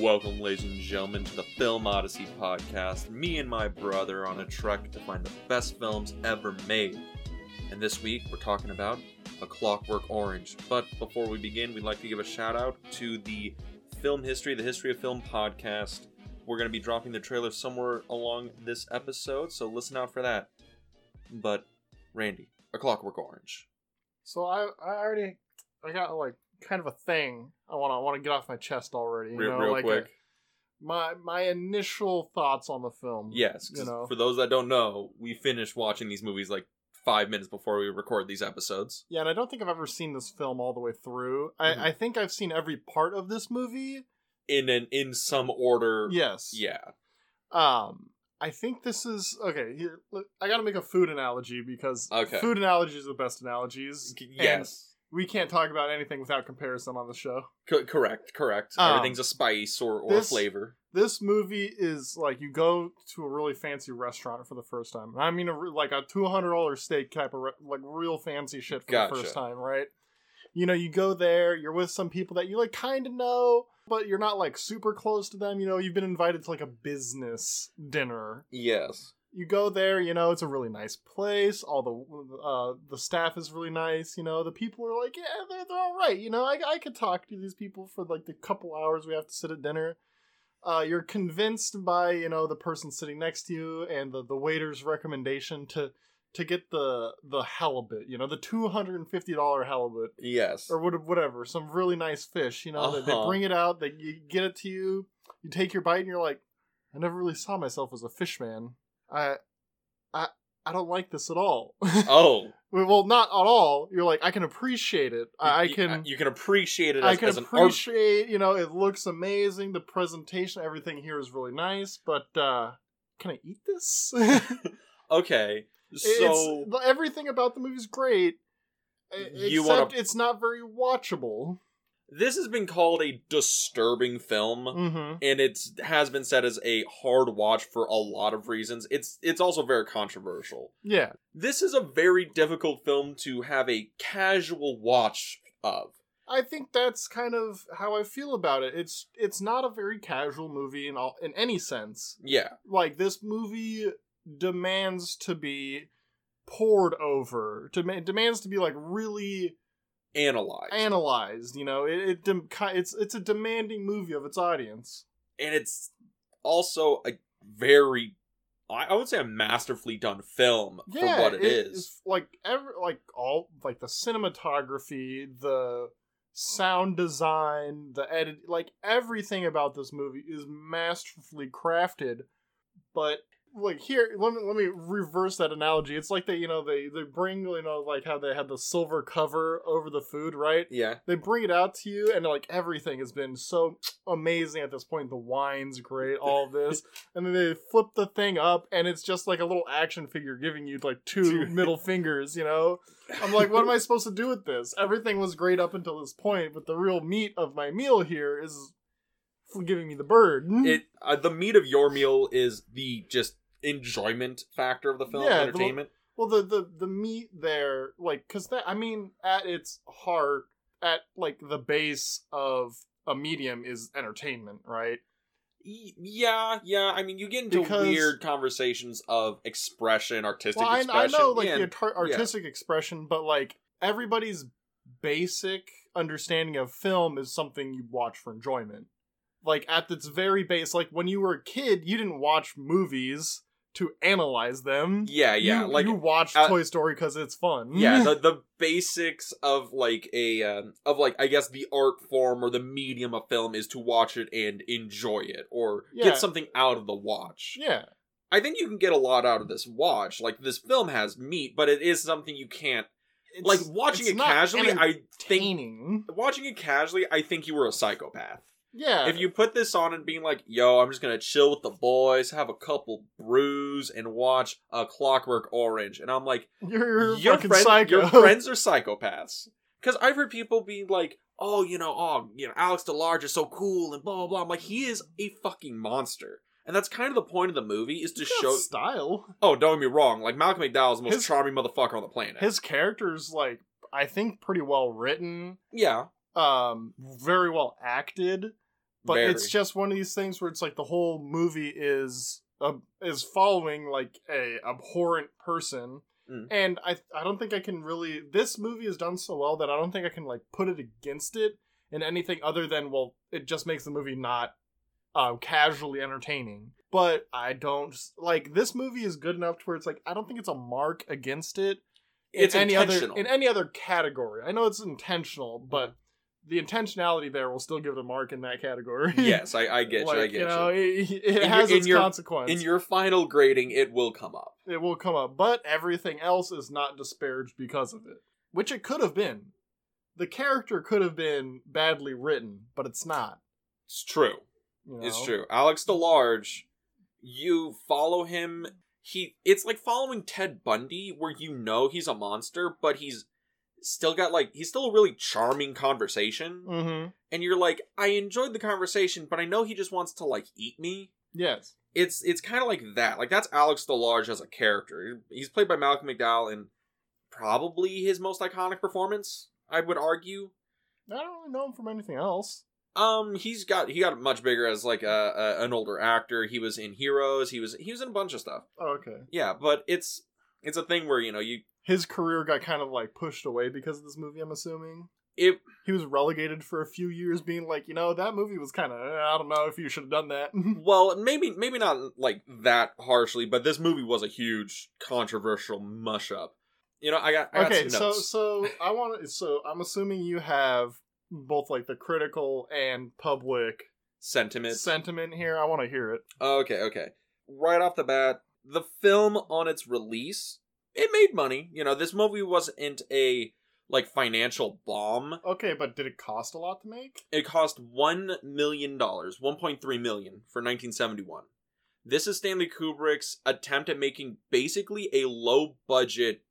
Welcome, ladies and gentlemen, to the Film Odyssey podcast. Me and my brother on a trek to find the best films ever made. And this week, we're talking about A Clockwork Orange. But before we begin, we'd like to give a shout out to the Film History, the History of Film podcast. We're going to be dropping the trailer somewhere along this episode, so listen out for that. But, Randy, A Clockwork Orange. So I I already I got like kind of a thing I want to want to get off my chest already. You Real, know, real like quick. uh, my my initial thoughts on the film. Yes, you know. for those that don't know, we finished watching these movies like five minutes before we record these episodes. Yeah, and I don't think I've ever seen this film all the way through. Mhm. I, I think I've seen every part of this movie. In an in some order. Yes. Yeah. Um, I think this is okay. Here, look, I got to make a food analogy because Okay. food analogies are the best analogies. Yes. We can't talk about anything without comparison on the show. Co- correct. Correct. Um, Everything's a spice or, or this- flavor. this movie is like you go to a really fancy restaurant for the first time. I mean, a, like a two hundred dollar steak type of re- like real fancy shit for Gotcha. the first time, right? You know, you go there, you're with some people that you like kind of know, but you're not like super close to them. You know, you've been invited to like a business dinner. Yes. You go there, you know, it's a really nice place. All the uh, the staff is really nice. You know, the people are like, yeah, they're, they're all right. You know, I I could talk to these people for like the couple hours we have to sit at dinner uh, you're convinced by you know the person sitting next to you and the, the waiter's recommendation to to get the the halibut you know the $250 halibut Yes. or whatever some really nice fish you know they, they Uh-huh. bring it out they you get it to you you take your bite and you're like i never really saw myself as a fish man i i i don't like this at all Oh. well not at all you're like i can appreciate it i, I can You can appreciate it I can as an art. appreciate, you know, it looks amazing. The presentation, everything here is really nice. But uh can I eat this? Okay. it's So everything about the movie is great, except wanna- it's not very watchable. This has been called a disturbing film. Mm-hmm. and it has been said as a hard watch for a lot of reasons. It's it's also very controversial. Yeah, This is a very difficult film to have a casual watch of. I think that's kind of how I feel about it. It's it's not a very casual movie in all in any sense. Yeah. Like this movie demands to be poured over. Dem- demands to be like really Analyzed. analyzed. You know, it, it it's it's a demanding movie of its audience. and it's also a very I, I would say a masterfully done film Yeah, for what it is. It's like every like all like the cinematography, the sound design, the edit, like everything about this movie is masterfully crafted. But like here, let me let me reverse that analogy. It's like they you know they they bring you know like how they had the silver cover over the food, right? Yeah. they bring it out to you and like everything has been so amazing at this point the wine's great all this and then they flip the thing up and it's just like a little action figure giving you like two middle fingers you know i'm like what am i supposed to do with this everything was great up until this point but the real meat of my meal here is giving me the bird It uh, the meat of your meal is the just enjoyment factor of the film, Yeah, the- entertainment. Well, the the the meat there, like, cause that I mean, at its heart, at like the base of a medium is entertainment, right? Yeah, yeah. I mean, you get into Because- weird conversations of expression, artistic Well, I, I know like yeah, the artistic expression, but like everybody's basic understanding of film is something you watch for enjoyment. Like at its very base, like when you were a kid, you didn't watch movies to analyze them. yeah, yeah. you, like you watch uh, Toy Story because it's fun. yeah the, the basics of like a uh, of like i guess the art form or the medium of film is to watch it and enjoy it or Yeah. get something out of the watch yeah. i think you can get a lot out of this watch like this film has meat but it is something you can't It's- like watching it casually i think watching it casually i think you were a psychopath Yeah. if you put this on and being like yo i'm just gonna chill with the boys have a couple brews and watch a clockwork orange and i'm like you're, your friend- psycho. Your friends are psychopaths. Because I've heard people being like, "Oh, you know, oh, you know, Alex DeLarge is so cool and blah blah blah." I'm like, he is a fucking monster, and that's kind of the point of the movie is to He's show. style. Oh, don't get me wrong. Like Malcolm McDowell is the most His- charming motherfucker on the planet. His character's like I think pretty well written. yeah, um very well acted but Very. it's just one of these things where it's like the whole movie is uh, is following like a abhorrent person. Mm. and i i don't think i can really this movie is done so well that i don't think i can like put it against it in anything other than well it just makes the movie not uh, casually entertaining. But i don't like this movie is good enough to where it's like i don't think it's a mark against it in It's any other in any other category. I know it's intentional but the intentionality there will still give it a mark in that category yes, I, I get like, you. I get you. know, it, it In your- has in its your- consequence. In your final grading, it will come up. it will come up, but everything else is not disparaged because of it, which it could have been. The character could have been badly written, but it's not. It's true. you It's true. Alex DeLarge, you follow him. He it's like following Ted Bundy, where you know he's a monster, but he's still got like he's still a really charming conversation, Mm-hmm. and you're like, I enjoyed the conversation, but I know he just wants to like eat me. Yes. It's it's kind of like that. Like that's Alex DeLarge as a character. He's played by Malcolm McDowell in probably his most iconic performance. I would argue. I don't really know him from anything else. Um, he's got he got much bigger as like a, a an older actor. He was in Heroes. He was he was in a bunch of stuff. Oh, okay. Yeah, but it's it's a thing where you know you His career got kind of like pushed away because of this movie. I'm assuming it he was relegated for a few years, being like, you know, that movie was kind of. I don't know if you should have done that. well maybe maybe not like that harshly, but this movie was a huge controversial mush up. You know, I got, I got okay, some so so I want to. So I'm assuming you have both like the critical and public sentiment. sentiment here. I want to hear it. Okay, okay. Right off the bat, the film on its release, it made money. You know, this movie wasn't a like financial bomb. Okay, but did it cost a lot to make? It cost one million dollars, one point three million for nineteen seventy one. This is Stanley Kubrick's attempt at making basically a low budget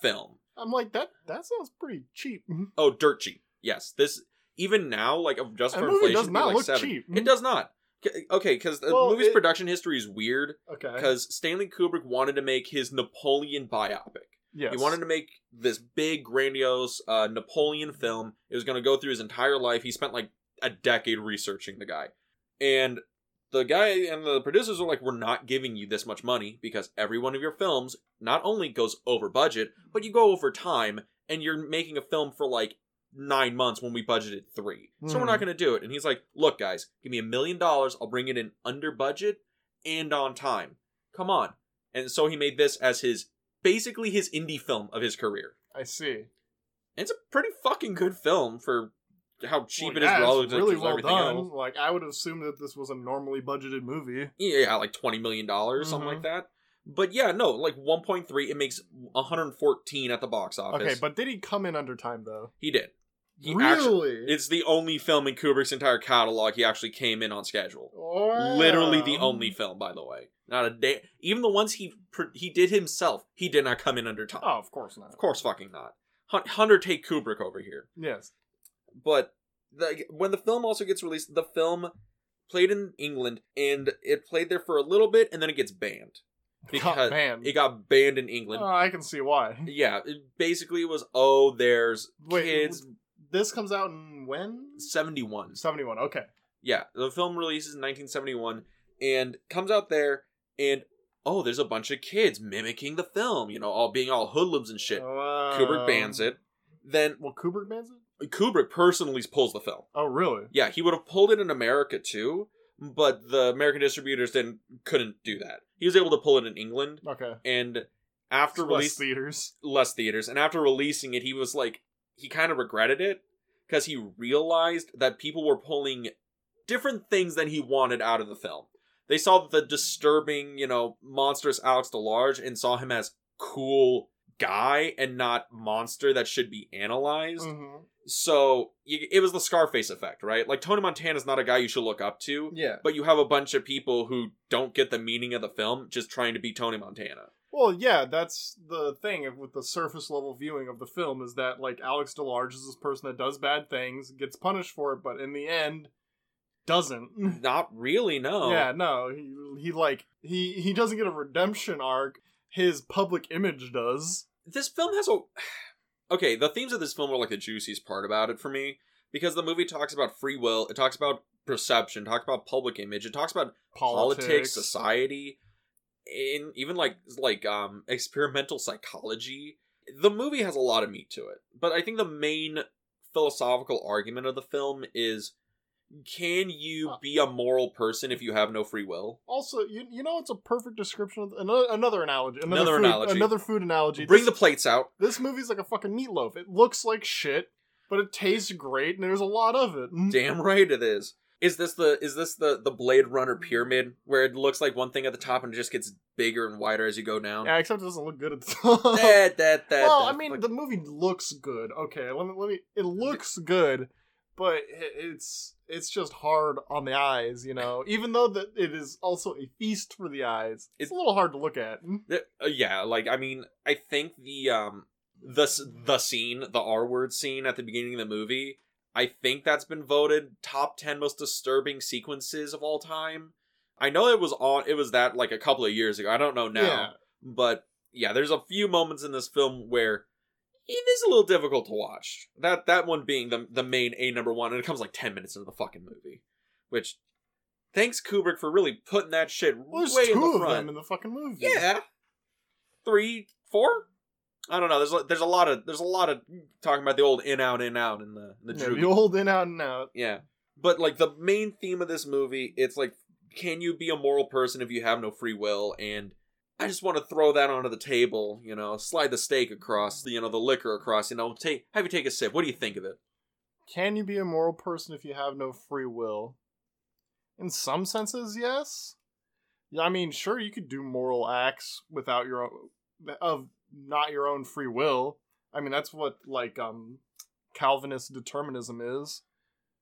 film. I'm like that. That sounds pretty cheap. Oh, dirt cheap. Yes, this even now, like just That for inflation, does not like look seven. cheap. It does not. Okay, because the Well, movie's it- production history is weird. Okay. Because Stanley Kubrick wanted to make his Napoleon biopic. yes. He wanted to make this big, grandiose uh, Napoleon film. It was going to go through his entire life. He spent like a decade researching the guy. And the guy and the producers were like, We're not giving you this much money because every one of your films not only goes over budget, but you go over time and you're making a film for like nine months when we budgeted three. So we're Hmm. not going to do it. And he's like, Look, guys, give me a million dollars. I'll bring it in under budget and on time. Come on. And so he made this as his basically his indie film of his career. I see. It's a pretty fucking good film for how cheap Well, it is yeah, it's relative really to well everything done. else. Like I would assume that this was a normally budgeted movie. Yeah, like twenty million dollars, something Mhm. like that. But yeah, no, like one point three. It makes one hundred fourteen at the box office. Okay, but did he come in under time though? he did. He really? actually- it's the only film in Kubrick's entire catalog he actually came in on schedule. Wow. Literally the only film, by the way. Not a day. Even the ones he he did himself, he did not come in under time. Oh, of course not. Of course, fucking not. Hunter take Kubrick over here. Yes. But the, when the film also gets released, the film played in England and it played there for a little bit and then it gets banned because banned. it got banned in England. Oh, I can see why. yeah, it basically it was oh, there's Wait, kids. This comes out in when? Seventy one. Seventy one. Okay. Yeah, the film releases in 1971 and comes out there and oh, there's a bunch of kids mimicking the film. You know, all being all hoodlums and shit. Wow. Kubrick um, bans it. Then Well, Kubrick bans it. Kubrick personally pulls the film. Oh, really? Yeah, he would have pulled it in America too, but the American distributors didn't couldn't do that. He was able to pull it in England, Okay. and after Less release theaters. less theaters, and after releasing it, he was like he kind of regretted it because he realized that people were pulling different things than he wanted out of the film. They saw the disturbing, you know, monstrous Alex DeLarge and saw him as cool guy and not monster that should be analyzed. hmm So it was the Scarface effect, right? Like Tony Montana's not a guy you should look up to, Yeah. but you have a bunch of people who don't get the meaning of the film just trying to be Tony Montana. Well, yeah, that's the thing with the surface level viewing of the film is that like Alex DeLarge is this person that does bad things, gets punished for it, but in the end doesn't. Not really, no. Yeah, no, he he like he he doesn't get a redemption arc. His public image does. This film has a okay. The themes of this film were like the juiciest part about it for me. because the movie talks about free will, it talks about perception, talks about public image, it talks about politics, society, and even like like um experimental psychology. The movie has a lot of meat to it, but I think the main philosophical argument of the film is can you Uh. be a moral person if you have no free will? Also, you, you know it's a perfect description of another, another analogy. Another, Another food, analogy. Another food analogy. Bring this, the plates out. this movie's like a fucking meatloaf. It looks like shit, but it tastes great, and there's a lot of it. Damn right it is. Is this the is this the the Blade Runner pyramid where it looks like one thing at the top and it just gets bigger and wider as you go down? Yeah, except it doesn't look good at the top. that that that. well, I mean, fuck- the movie looks good. Okay, let me let me. It looks good, but it's it's just hard on the eyes. You know, even though that it is also a feast for the eyes, it's It- a little hard to look at. The- uh, yeah, like I mean, I think the um the the scene, the R word scene at the beginning of the movie, I think that's been voted top 10 most disturbing sequences of all time. I know it was on it was that like a couple of years ago. I don't know now. Yeah. But yeah, there's a few moments in this film where it is a little difficult to watch. That that one being the the main A number 1 and it comes like 10 minutes into the fucking movie. Which thanks Kubrick for really putting that shit Well, there's way in two the of front. them in the fucking movie. Yeah, three, four. I don't know. There's a- there's a lot of there's a lot of talking about the old in out in out in the the Yeah, the old in out and out. yeah. But like the main theme of this movie, it's like, can you be a moral person if you have no free will? And I just want to throw that onto the table. You know, slide the steak across, you know, the liquor across. You know, take have you take a sip. What do you think of it? Can you be a moral person if you have no free will? In some senses, yes. Yeah, I mean, sure, you could do moral acts without your own of not your own free will. I mean, that's what like um Calvinist determinism is.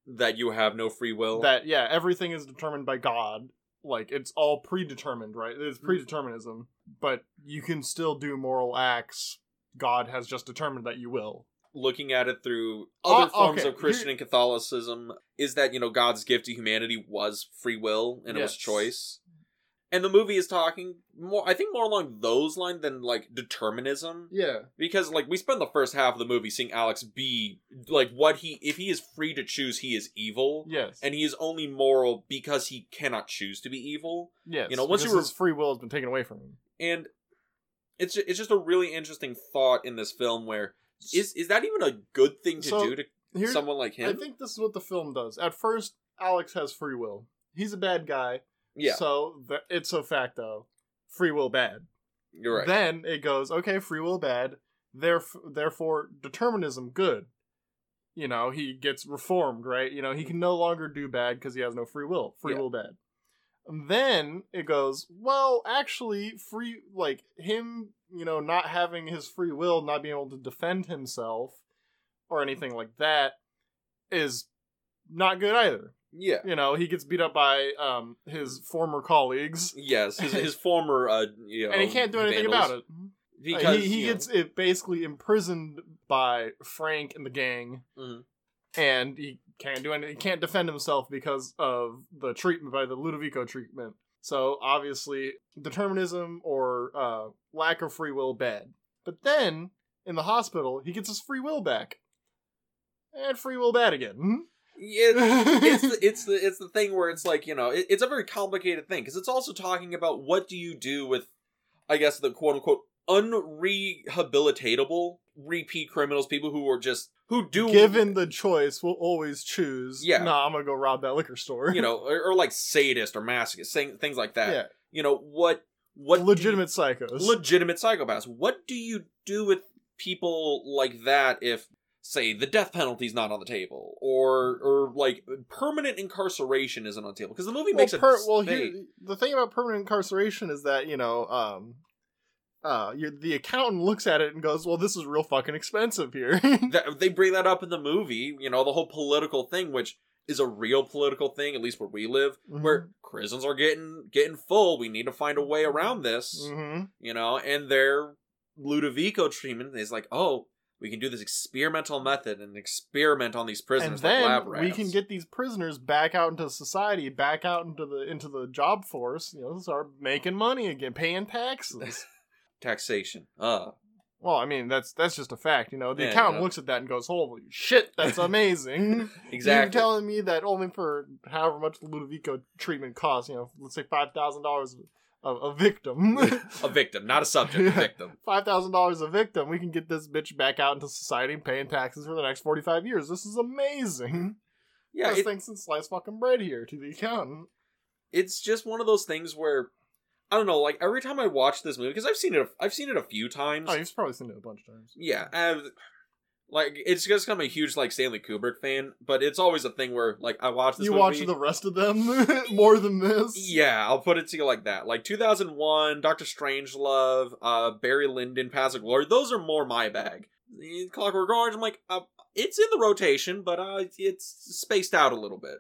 That you have no free will. That yeah, everything is determined by God. Like it's all predetermined, right? It's Mm. predeterminism, but you can still do moral acts. God has just determined that you will. looking at it through Uh, other forms okay, of Christian and Catholicism is that you know God's gift to humanity was free will and it was choice. And the movie is talking more I think more along those lines than like determinism Yeah. because like we spend the first half of the movie seeing Alex be like what he if he is free to choose he is evil Yes. and he is only moral because he cannot choose to be evil yes. you know, once you his free will has been taken away from him. and it's ju- it's just a really interesting thought in this film where is is that even a good thing to So, do to Here, someone like him I think this is what the film does. At first, Alex has free will. He's a bad guy. Yeah So th- it's a facto. Free will bad. you're right Then it goes, okay, free will bad. Theref- therefore, determinism good. You know, he gets reformed, right? You know, he can no longer do bad because he has no free will. Free Yeah. will bad. And then it goes, well, actually, free, like, him, you know, not having his free will, not being able to defend himself or anything like that is not good either. Yeah. You know, he gets beat up by um his former colleagues. Yes, his, his former, uh, you know, and he can't do anything vandals. about it. because he he you know, gets it basically imprisoned by Frank and the gang, Mhm. and he can't do anything. He can't defend himself because of the treatment by the Ludovico treatment. So obviously, determinism or uh, lack of free will bad. But then in the hospital, he gets his free will back, and free will bad again. Yeah, it's the, it's the it's the thing where it's like you know it, it's a very complicated thing because it's also talking about what do you do with I guess the quote unquote unrehabilitatable repeat criminals people who are just who do Given the choice, we'll always choose. Yeah. nah, I'm gonna go rob that liquor store. you know or, or like sadist or masochist thing, things like that yeah, you know what what do you- legitimate psychos. legitimate psychopaths. What do you do with people like that if, say, the death penalty's not on the table, or or like permanent incarceration isn't on the table? Because the movie well, makes per- it. well here, the thing about permanent incarceration is that you know, um, uh, the accountant looks at it and goes, "Well, this is real fucking expensive here." that, they bring that up in the movie. You know, the whole political thing, which is a real political thing, at least where we live, where prisons are getting getting full. We need to find a way around this. hmm You know, and their Ludovico treatment is like, oh. We can do this experimental method and experiment on these and prisoners like then lab we can get these prisoners back out into society, back out into the into the job force. You know, start making money again, paying taxes. taxation. Uh Well, I mean that's that's just a fact, you know. The Yeah, accountant looks at that and goes, "Holy shit, that's amazing." Exactly. You're telling me that only for however much the Ludovico treatment costs, you know, let's say five thousand dollars a a victim, a victim, not a subject. A victim. five thousand dollars a victim, we can get this bitch back out into society and paying taxes for the next forty five years. This is amazing. Yeah, Best it- thing since sliced fucking bread here to the accountant. it's just one of those things where I don't know. Like every time I watch this movie, because I've seen it, I've seen it a few times. Oh, you've probably seen it a bunch of times. Yeah, I've, like it's just I'm a huge like Stanley Kubrick fan, but it's always a thing where like I watch this. You movie, watch the rest of them more than this. Yeah, I'll put it to you like that. Like 2001, Doctor Strangelove, uh, Barry Lyndon, Paths of Glory. Those are more my bag. Clockwork Orange, I'm like, uh, it's in the rotation, but uh, it's spaced out a little bit.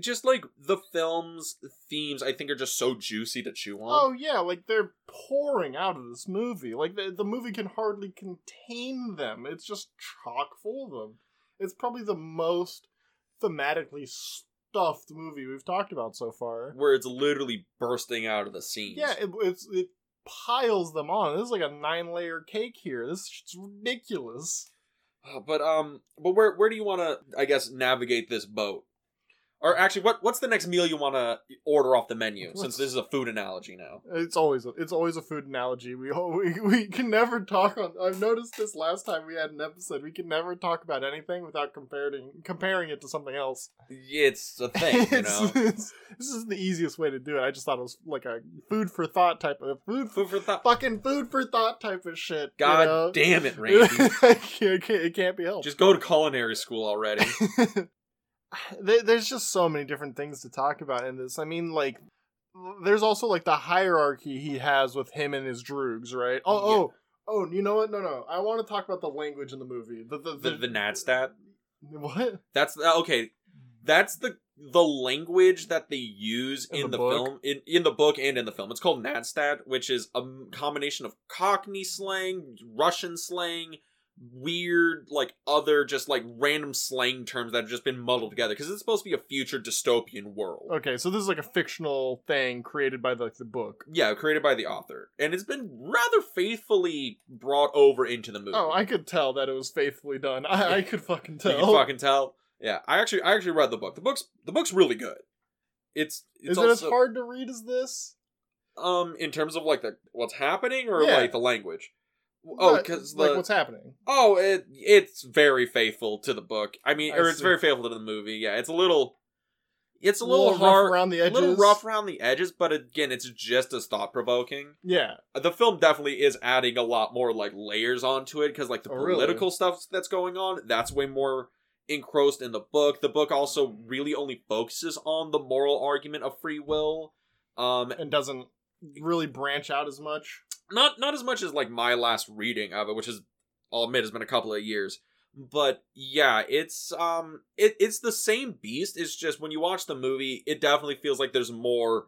Just like the film's themes, I think, are just so juicy to chew on. Oh yeah, like they're pouring out of this movie. Like the the movie can hardly contain them. It's just chock full of them. It's probably the most thematically stuffed movie we've talked about so far. Where it's literally bursting out of the scenes. Yeah, it, it's it piles them on. This is like a nine layer cake here. This is ridiculous. Uh, But um, but where where do you want to, I guess, navigate this boat? Or actually, what what's the next meal you want to order off the menu? Since this is a food analogy now. It's always a, it's always a food analogy. We, we we can never talk on. I've noticed this last time we had an episode. We can never talk about anything without comparing comparing it to something else. It's a thing, you know. it's- this is the easiest way to do it. I just thought it was like a food for thought type of food, Food for thought. fucking food for thought type of shit. you God know? damn it, Randy! it, can't, it can't be helped. Just go to culinary school already. there, there's just so many different things to talk about in this. I mean, like, there's also like the hierarchy he has with him and his droogs, right? Oh, Yeah. oh, oh. You know what? No, no. I want to talk about the language in the movie. The the the the Nadsat. what? That's uh, okay. That's the the language that they use In in, the the, film, in in the book and in the film. It's called Nadsat, which is a combination of Cockney slang, Russian slang, weird like other just like random slang terms that have just been muddled together because it's supposed to be a future dystopian world. Okay, so this is like a fictional thing created by like the book. Yeah, created by the author, and it's been rather faithfully brought over into the movie. Oh, I could tell that it was faithfully done. I, I could fucking tell. You fucking tell. Yeah, I actually I actually read the book. The book's the book's really good. It's it's is it as hard to read as this? um in terms of like the what's happening or Yeah. like the language. Oh, because like the what's happening? oh it it's very faithful to the book. I mean, I or it's see. very faithful to the movie. Yeah, it's a little it's a A little, rough around the a edges. little rough around the edges, but again, it's just as thought provoking. Yeah. the film definitely is adding a lot more like layers onto it because like the Oh, really? political stuff that's going on that's way more encroached in the book the book also really only focuses on the moral argument of free will um And doesn't really branch out as much. Not not as much as like my last reading of it which is i'll admit has been a couple of years but yeah it's um it, it's the same beast it's just when you watch the movie it definitely feels like there's more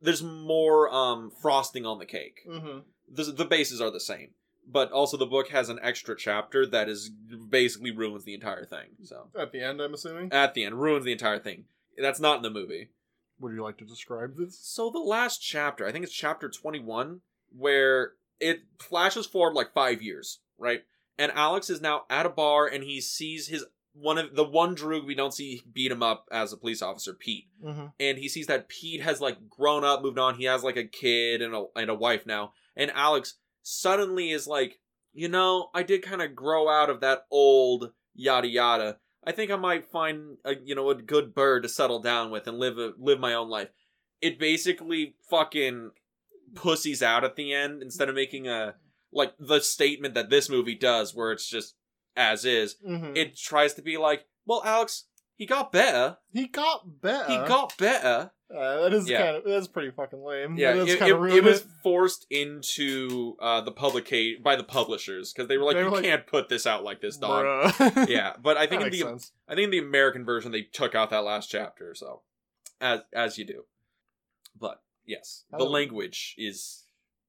there's more um frosting on the cake Mm-hmm. the, the bases are the same but also the book has an extra chapter that is basically ruins the entire thing so At the end, I'm assuming. at the end ruins the entire thing that's not in the movie Would you like to describe this? so the last chapter i think it's chapter 21 where it flashes forward like five years right and alex is now at a bar and he sees his one of the one droog we don't see beat him up as a police officer pete Mm-hmm. and he sees that Pete has like grown up, moved on. He has like a kid and a and a wife now. And Alex suddenly is like, you know, I did kind of grow out of that old yada yada. I think I might find a you know a good bird to settle down with and live a, live my own life. It basically fucking pussies out at the end instead of making a like the statement that this movie does, where it's just as is. Mm-hmm. It tries to be like, well, Alex, he got better. he got better. He got better. Uh, that is Yeah. kind of that's pretty fucking lame. Yeah, that's it, it, it was forced into uh, the publicate by the publishers because they were like, They "You like, can't put this out like this, dog." Yeah, but I think in the sense. I think in the American version they took out that last chapter, so as as you do. But yes, the Oh. language is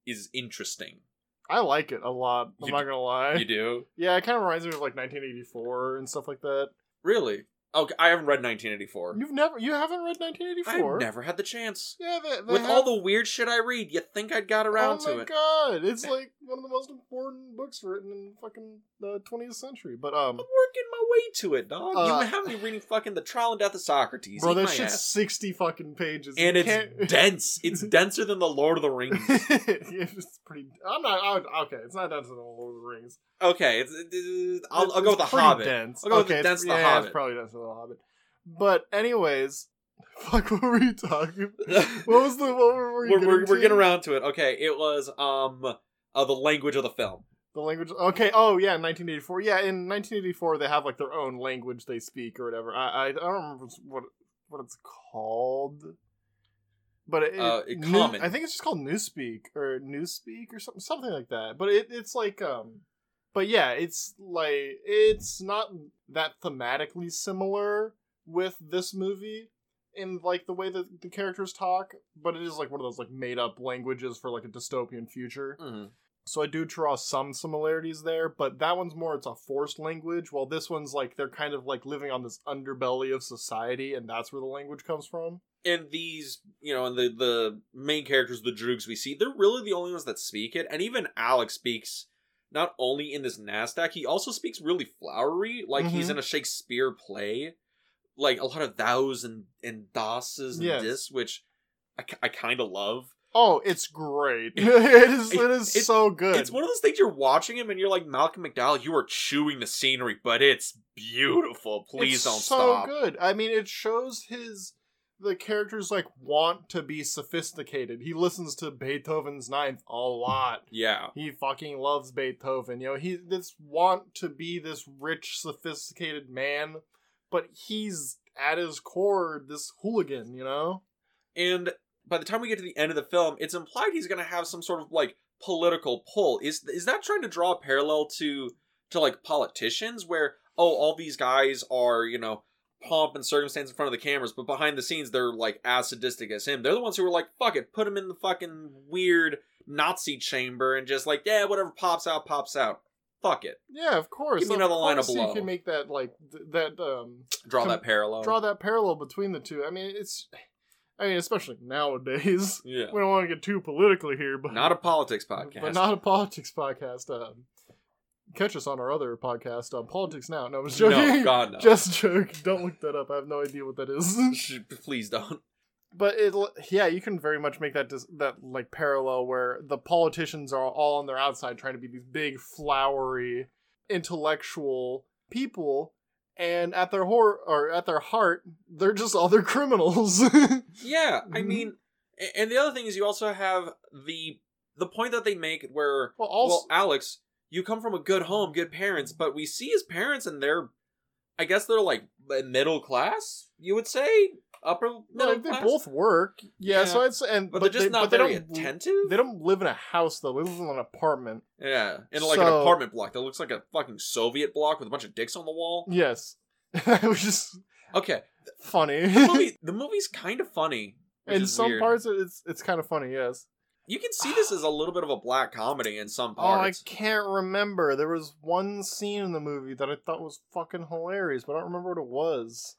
is interesting. I like it a lot. I'm You not gonna lie. You do Yeah, it kind of reminds me of like 1984 and stuff like that. really? Okay, I haven't read 1984. You've never, you haven't read 1984? I've never had the chance. Yeah, they, they With have- all the weird shit I read, you think I'd got oh around to it. oh to my it? god, it's like one of the most important books written in fucking the 20th century. But um, I'm working my way to it, dog. Uh, you have me reading fucking the Trial and Death of Socrates. bro, Eat that shit's ass. 60 fucking pages, and You it's can't- dense. It's denser than the Lord of the Rings. it's pretty. I'm not. I okay, it's not denser than the Lord of the Rings. Okay, it's, it- I'll, It's- I'll go with the Hobbit. Dense. I'll go with okay, the it's- dense the yeah, Hobbit. It's probably dense than the Hobbit. But anyways, fuck. What were you talking? About? What was the? What were we we're, we're, we're getting around to it. Okay, it was um uh, the language of the film. The language. Okay. Oh yeah, 1984. Yeah, in 1984 they have like their own language they speak or whatever. I I, I don't remember what what it's called. But it, Uh, it- New-. I think it's just called Newspeak or Newspeak or something something like that. But it, it's like um, but yeah, it's like it's not that thematically similar with this movie in like the way that the characters talk, but it is like one of those like made up languages for like a dystopian future. So I do draw some similarities there, but that one's more it's a forced language, while this one's like they're kind of like living on this underbelly of society, and that's where the language comes from. And these, you know, and the the main characters, the Droogs we see, they're really the only ones that speak it. And even Alex speaks not only in this Nadsat, he also speaks really flowery, like he's Mhm. in a Shakespeare play, like a lot of thous and and doses and Yes. this, which I, I kind of love. Oh, it's great! it is. It is It- so good. It's one of those things you're watching him and you're like Malcolm McDowell, you are chewing the scenery, but it's beautiful. Please It's don't so stop. good. I mean, it shows his the characters like want to be sophisticated. He listens to Beethoven's Ninth a lot. Yeah. He fucking loves Beethoven. You know, he this want to be this rich, sophisticated man, but he's at his core this hooligan. You know. And by the time we get to the end of the film, it's implied he's going to have some sort of like political pull. Is is that trying to draw a parallel to to like politicians where oh all these guys are, you know, pomp and circumstance in front of the cameras, but behind the scenes they're like as sadistic as him. They're the ones who are like fuck it, put him in the fucking weird Nazi chamber and just like yeah, whatever pops out pops out. Fuck it. Yeah, of course. Give me another line of blow. You can make that like th- that um Draw Com- that parallel. draw that parallel between the two. I mean, it's. I mean, especially nowadays. yeah. We don't want to get too politically here, but Not a politics podcast. but not a politics podcast. Um, catch us on our other podcast, uh, Politics Now. No, I was joking. No, God no. Just joke. Don't look that up. I have no idea what that is. Please don't. But it, yeah, you can very much make that dis- that like parallel where the politicians are all on their outside trying to be these big, flowery, intellectual people, and at their hor- or at their heart, they're just other criminals. Yeah, I Mhm. mean, and the other thing is you also have the the point that they make where well, also, well, Alex, you come from a good home, good parents, but we see his parents and they're, I guess they're like middle class. You would say upper no, they class. both work. Yeah, Yeah. so it's and but, they're just they, not but they don't attentive. they don't live in a house though. They live in an apartment. yeah, in like an apartment block that looks like a fucking Soviet block with a bunch of dicks on the wall. Yes, it was just Okay, funny. the movie the movie's kind of funny. in some weird. parts, it's it's kind of funny. Yes. you can see this as a little bit of a black comedy in some parts. Oh, I can't remember. There was one scene in the movie that I thought was fucking hilarious, but I don't remember what it was.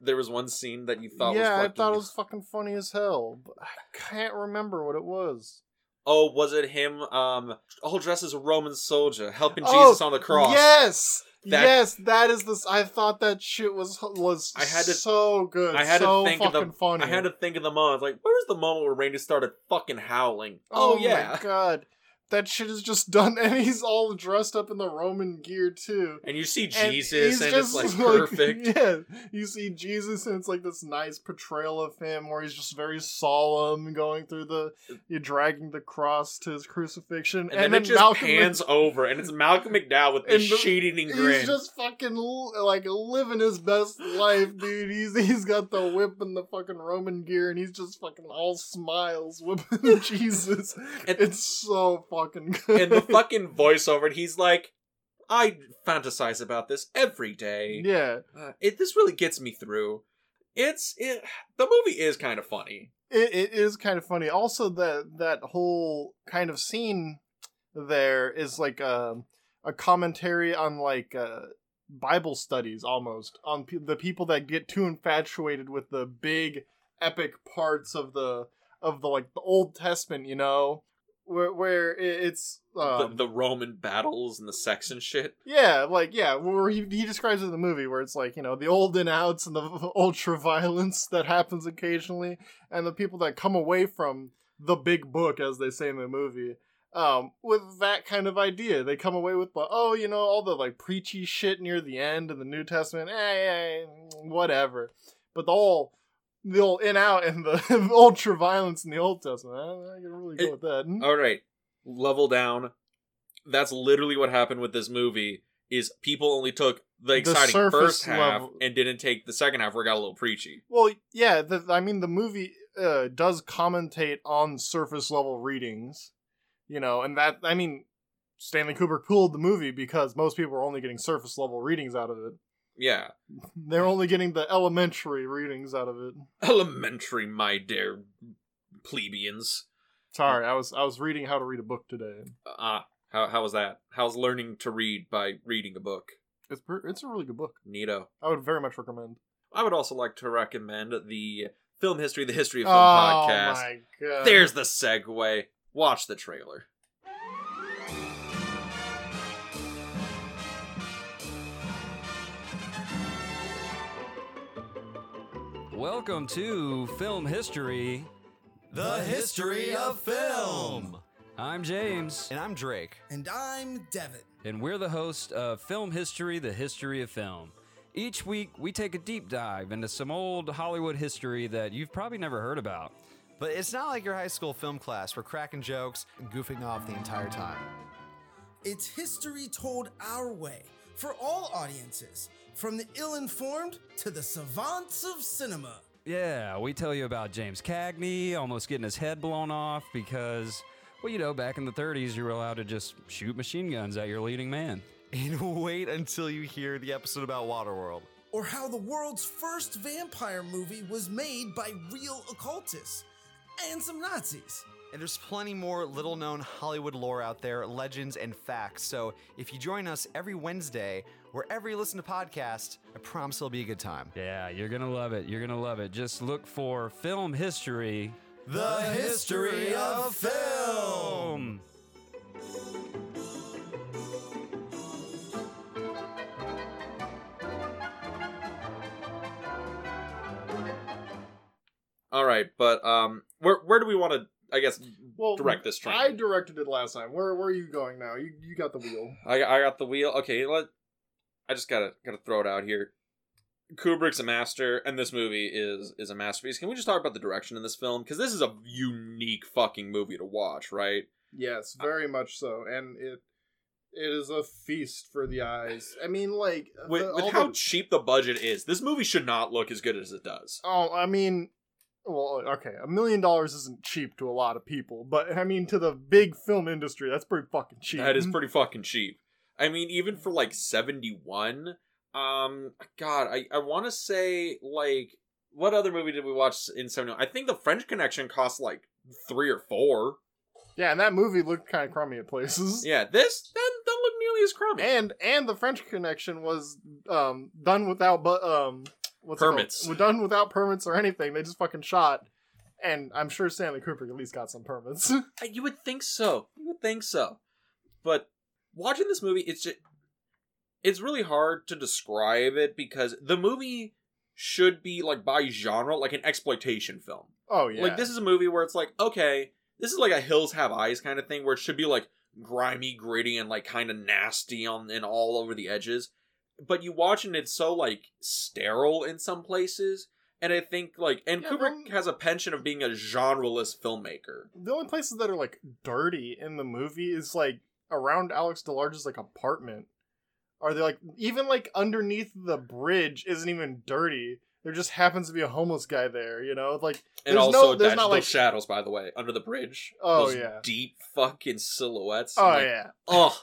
There was one scene that you thought yeah, was I fucking thought it was fucking funny as hell, but I can't remember what it was. Oh, was it him? Um, all dressed as a Roman soldier, helping Oh, Jesus on the cross. Yes, That- yes, that is this. I thought that shit was was I had to- so good. I had to think of fucking the- funny. I had to think of the moment. Like, where's the moment where Randy started fucking howling? Oh, yeah, my god, that shit is just done, and he's all dressed up in the Roman gear too. and you see Jesus, he's and, it's like perfect. Yeah, you see Jesus, and it's like this nice portrayal of him where he's just very solemn, going through the, you're dragging the cross to his crucifixion, And, then, it just Malcolm pans over, and it's Malcolm McDowell with this And the- shit-eating He's grin. just fucking like living his best life, dude. He's he's got the whip and the fucking Roman gear, and he's just fucking all smiles whipping Jesus. And- it's so fucking good. and the fucking voiceover, and he's like, "I fantasize about this every day. yeah, Uh, it this really gets me through." It's it. The movie is kind of funny. it, it is kind of funny. Also, that that whole kind of scene there is like a a commentary on like uh, Bible studies almost on pe- the people that get too infatuated with the big epic parts of the of the like the Old Testament, you know, where where it- it's the, um, the Roman battles and the sex and shit. yeah, like yeah, where he he describes it in the movie where it's like you know the old and outs and the ultra violence that happens occasionally, and the people that come away from the big book, as they say in the movie, um, with that kind of idea. They come away with, oh, you know, all the like preachy shit near the end in the New Testament, eh, eh, whatever. But the whole, the old in out and the ultra violence in the Old Testament, I, I can really go It- with that. All right, level down. That's literally what happened with this movie. Is people only took the exciting surface first half level- and didn't take the second half where it got a little preachy. Well, yeah, the, I mean, the movie uh, does commentate on surface level readings, you know, and that, I mean, Stanley Kubrick pulled the movie because most people are only getting surface level readings out of it. Yeah, They're only getting the elementary readings out of it. elementary, my dear plebeians. Sorry, I was I was reading how to read a book today. Ah, how how was that? How's learning to read by reading a book? It's per- it's a really good book. Neato. I would very much recommend. I would also like to recommend the film history, the history of film podcast. oh podcast. my god! There's the segue. Watch the trailer. Welcome to Film History. The history of film. I'm James, And I'm Drake. And I'm Devin. and we're the host of Film History, the history of film. Each week, we take a deep dive into some old Hollywood history that you've probably never heard about. But it's not like your high school film class. We're cracking jokes and goofing off the entire time. It's history told our way for all audiences, from the ill informed to the savants of cinema. Yeah, we tell you about James Cagney almost getting his head blown off because, well, you know, back in the 30s, you were allowed to just shoot machine guns at your leading man. And wait until you hear the episode about Waterworld. Or how the world's first vampire movie was made by real occultists and some Nazis. And there's plenty more little known Hollywood lore out there, legends, and facts. So if you join us every Wednesday, wherever you listen to podcasts, I promise it'll be a good time. Yeah, you're going to love it. You're going to love it. Just look for Film History. The history of film. All right, but um, where where do we want to? I guess well, direct this train. I directed it last time. Where where are you going now? You you got the wheel. I I got the wheel. Okay, let. I just gotta gotta throw it out here. Kubrick's a master, and this movie is is a masterpiece. Can we just talk about the direction in this film? Because this is a unique fucking movie to watch, right? Yes, very much so, and it it is a feast for the eyes. I mean, like With, the- with how the- cheap the budget is, this movie should not look as good as it does. Oh, I mean, well, okay, a million dollars isn't cheap to a lot of people, but I mean, to the big film industry, that's pretty fucking cheap. That is pretty fucking cheap. I mean, even for like seventy one. Um, God, I I want to say like what other movie did we watch in seventy one? I think The French Connection cost like three or four. Yeah, and that movie looked kind of crummy at places. Yeah, this that doesn't look nearly as crummy. And and the French Connection was um done without but um what's? Permits. Was done without permits or anything. They just fucking shot. And I'm sure Stanley Kubrick at least got some permits. You would think so. You would think so. But watching this movie, it's just it's really hard to describe it because the movie should be like by genre like an exploitation film. oh yeah. Like this is a movie where it's like, okay, this is like a Hills Have Eyes kind of thing where it should be like grimy, gritty, and like kind of nasty on and all over the edges. But you watch and it's so like sterile in some places. And I think like and Yeah, Kubrick well- has a penchant of being a genreless filmmaker. the only places that are like dirty in the movie is like around Alex DeLarge's like apartment. Are they like even like underneath the bridge isn't even dirty. There just happens to be a homeless guy there, you know? Like And There's also no- there's not, like- shadows, by the way, under the bridge. Oh, Those yeah. deep fucking silhouettes. Oh Like, yeah. Oh,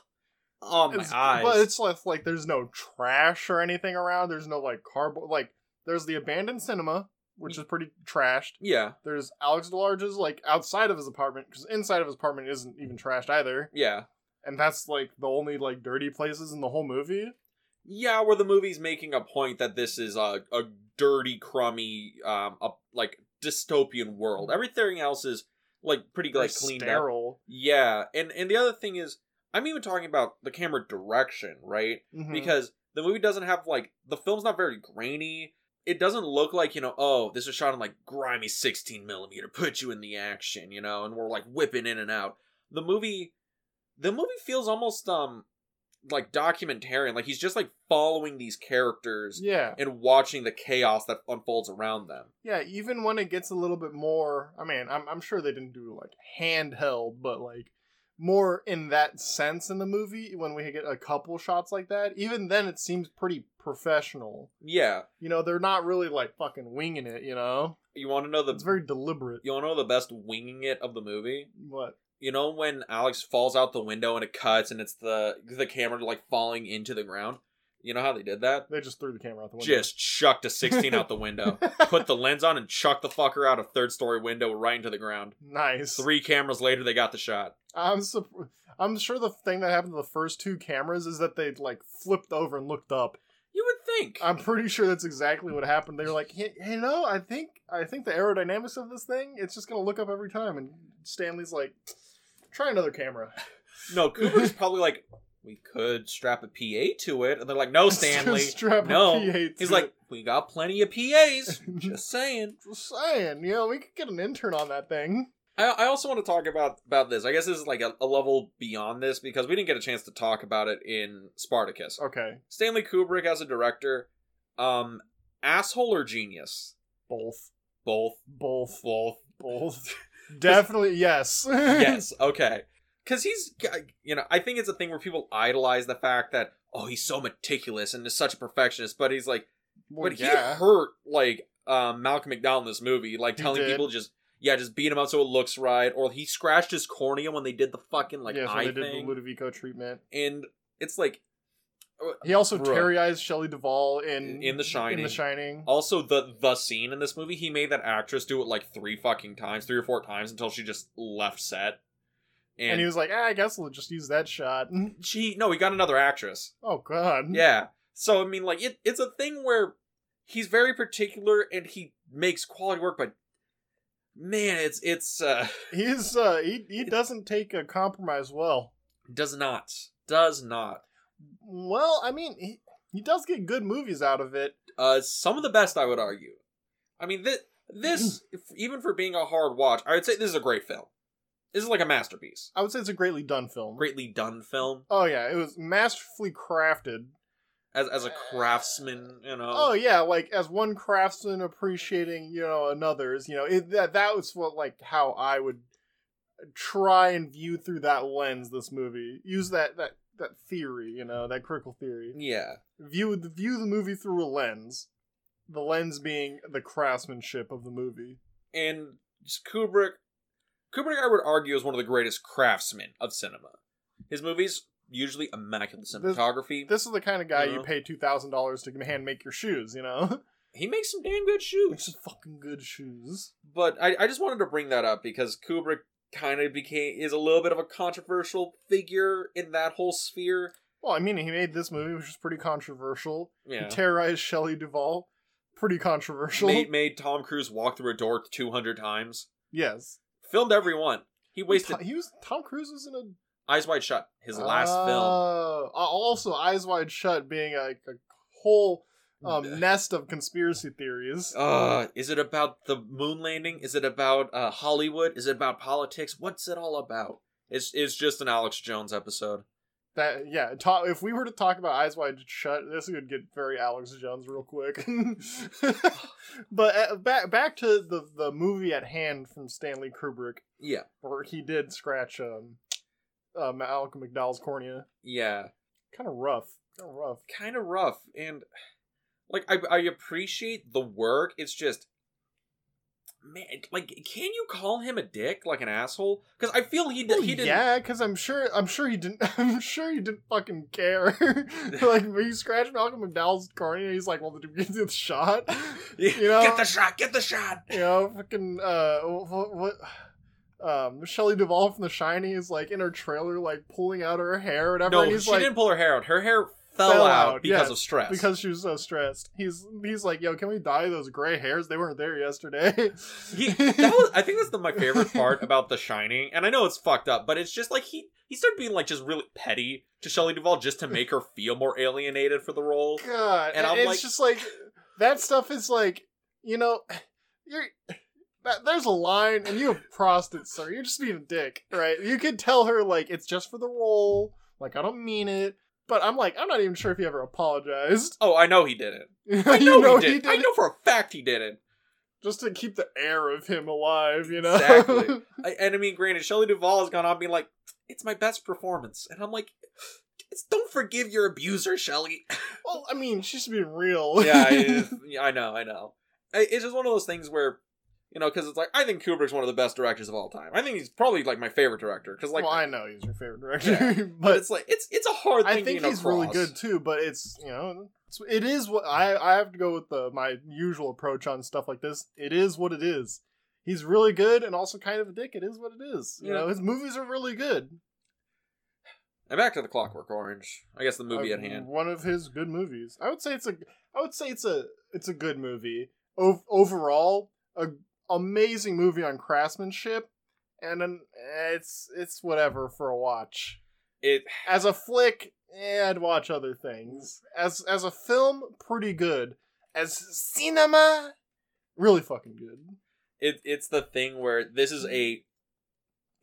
oh my It's- eyes. But it's like like there's no trash or anything around. There's no like cardboard like there's the abandoned cinema, which mm. is pretty trashed. yeah, There's Alex DeLarge's like outside of his apartment because inside of his apartment isn't even trashed either, yeah, and that's like the only like dirty places in the whole movie. yeah. Where the movie's making a point that this is a a dirty, crummy, um, a, like dystopian world. Everything else is like pretty like cleaned up. sterile. Yeah, and and the other thing is, I'm even talking about the camera direction, right? Mhm. Because the movie doesn't have like the film's not very grainy. It doesn't look like you know, oh, this is shot in like grimy 16 millimeter, put you in the action, you know, and we're like whipping in and out. The movie, the movie feels almost um like documentarian, like he's just like following these characters yeah, and watching the chaos that unfolds around them. yeah. Even when it gets a little bit more, I mean, I'm I'm sure they didn't do like handheld, but like more in that sense in the movie when we get a couple shots like that. Even then, it seems pretty professional. Yeah, You know, they're not really like fucking winging it. You know, you want to know the it's very deliberate. you want to know the best winging it of the movie? What? You know when Alex falls out the window and it cuts and it's the the camera like falling into the ground. You know how they did that? They just threw the camera out the window. Just chucked a 16 out the window. Put the lens on and chucked the fucker out a third story window right into the ground. nice. Three cameras later, they got the shot. I'm sup- I'm sure the thing that happened to the first two cameras is that they like flipped over and looked up. You would think. I'm pretty sure that's exactly what happened. They were like, hey, hey, no, I think I think the aerodynamics of this thing, it's just gonna look up every time. And Stanley's like, try another camera. no, Kubrick's probably like, we could strap a PA to it. And they're like, no, Stanley. Strap a no. PA to He's it. like, we got plenty of PAs. Just saying. just saying, you know, we could get an intern on that thing. I, I also want to talk about about this. I guess this is like a, a level beyond this because we didn't get a chance to talk about it in Spartacus. Okay, Stanley Kubrick as a director, um, asshole or genius? both, Both. both, Both. both. Definitely yes. yes. Okay. Because he's, you know, I think it's a thing where people idolize the fact that oh he's so meticulous and is such a perfectionist, but he's like, Well, but he hurt like um, Malcolm McDowell in this movie, like telling people just. Yeah, just beat him up so it looks right. Or he scratched his cornea when they did the fucking like yeah, eye they did the Ludovico treatment. and it's like He also Bruh. terrorized Shelley Duvall in In The Shining. In The Shining. also the the scene in this movie he made that actress do it like three fucking times three or four times until she just left set and, And he was like, ah, I guess we'll just use that shot. she no he got another actress Oh god. yeah so i mean like it, it's a thing where he's very particular and he makes quality work but man it's it's uh He's uh he he doesn't take a compromise well. does not does not Well, I mean, he, he does get good movies out of it. uh some of the best i would argue i mean this this if, even for being a hard watch i would say this is a great film this is like a masterpiece I would say it's a greatly done film. greatly done film Oh yeah, it was masterfully crafted. as as a craftsman, you know. Oh yeah, like as one craftsman appreciating, you know, another's, you know, it, that that was what like how I would try and view through that lens this movie. Use that that that theory, you know, that critical theory. yeah. View the view the movie through a lens. The lens being the craftsmanship of the movie. And just Kubrick Kubrick I would argue is one of the greatest craftsmen of cinema. His movies usually immaculate cinematography. This is the kind of guy you Yeah. pay two thousand dollars to hand make your shoes, you know? he makes some damn good Makes shoes. some fucking good shoes. But I, I just wanted to bring that up because Kubrick kind of became is a little bit of a controversial figure in that whole sphere. Well, I mean, he made this movie, which was pretty controversial. Yeah. He terrorized Shelley Duvall. Pretty controversial. Made, made Tom Cruise walk through a door 200 times. yes. Filmed every one. He wasted he was Tom Cruise was in a Eyes Wide Shut, his last film. Oh, uh, Also, Eyes Wide Shut being a, a whole um, nest of conspiracy theories. Uh, is it about the moon landing? Is it about uh, Hollywood? Is it about politics? What's it all about? It's it's just an Alex Jones episode. That yeah. Ta- if we were to talk about Eyes Wide Shut, this would get very Alex Jones real quick. but uh, back back to the the movie at hand from Stanley Kubrick, Yeah, where he did scratch um, uh, Malcolm McDowell's cornea. yeah, Kind of rough. Kind of rough. kind of rough, and like I I appreciate the work. It's just. Man, like, can you call him a dick, like an asshole? Because I feel he Well, he didn't. yeah, because I'm sure I'm sure he didn't I'm sure he didn't fucking care. like when he scratched Malcolm McDowell's cornea, he's like, "Well, did you get the shot?" You know, get the shot, get the shot. you know, fucking uh, what, what um, Shelley Duvall from The Shining is like in her trailer, like pulling out her hair, or whatever, No, and he's she like, didn't pull her hair out. Her hair fell, Fell out, out, because of stress. because she was so stressed. He's he's like, yo, can we dye those gray hairs? They weren't there yesterday. he, that was, I think that's the, my favorite part about The Shining, and I know it's fucked up, but it's just like he he started being like just really petty to Shelley Duvall just to make her feel more alienated for the role. God, And I'm it's like- just like that stuff is like, you know, you're. There's a line, and you have prostate, sir. You're just being a dick, right? You could tell her like it's just for the role, like I don't mean it. But I'm like, I'm not even sure if he ever apologized. Oh, I know he didn't. I know, know he, didn't. I know for a fact he didn't. just to keep the air of him alive, you know. Exactly. I, and I mean, granted, Shelley Duvall has gone on being like, "It's my best performance," and I'm like, "Don't forgive your abuser, Shelley." well, I mean, she's being real. yeah, it- yeah, I know, I know. It's just one of those things where, you know, because it's like I think Kubrick's one of the best directors of all time. I think he's probably like my favorite director because, like, well, I know he's your favorite director, Yeah, but, but it's like it's it's a hard thing. I think he's really good too. But it's you know, it's, it is what I I have to go with the my usual approach on stuff like this. It is what it is. He's really good and also kind of a dick. It is what it is. You Yeah. know, his movies are really good. And back to the Clockwork Orange. I guess the movie Uh, at hand. One of his good movies. I would say it's a. I would say it's a. It's a good movie. O- overall, a amazing movie on craftsmanship, and an, it's it's whatever for a watch. It As a flick, eh, I'd watch other things. As as a film, pretty good. As cinema, really fucking good. it it's the thing where this is a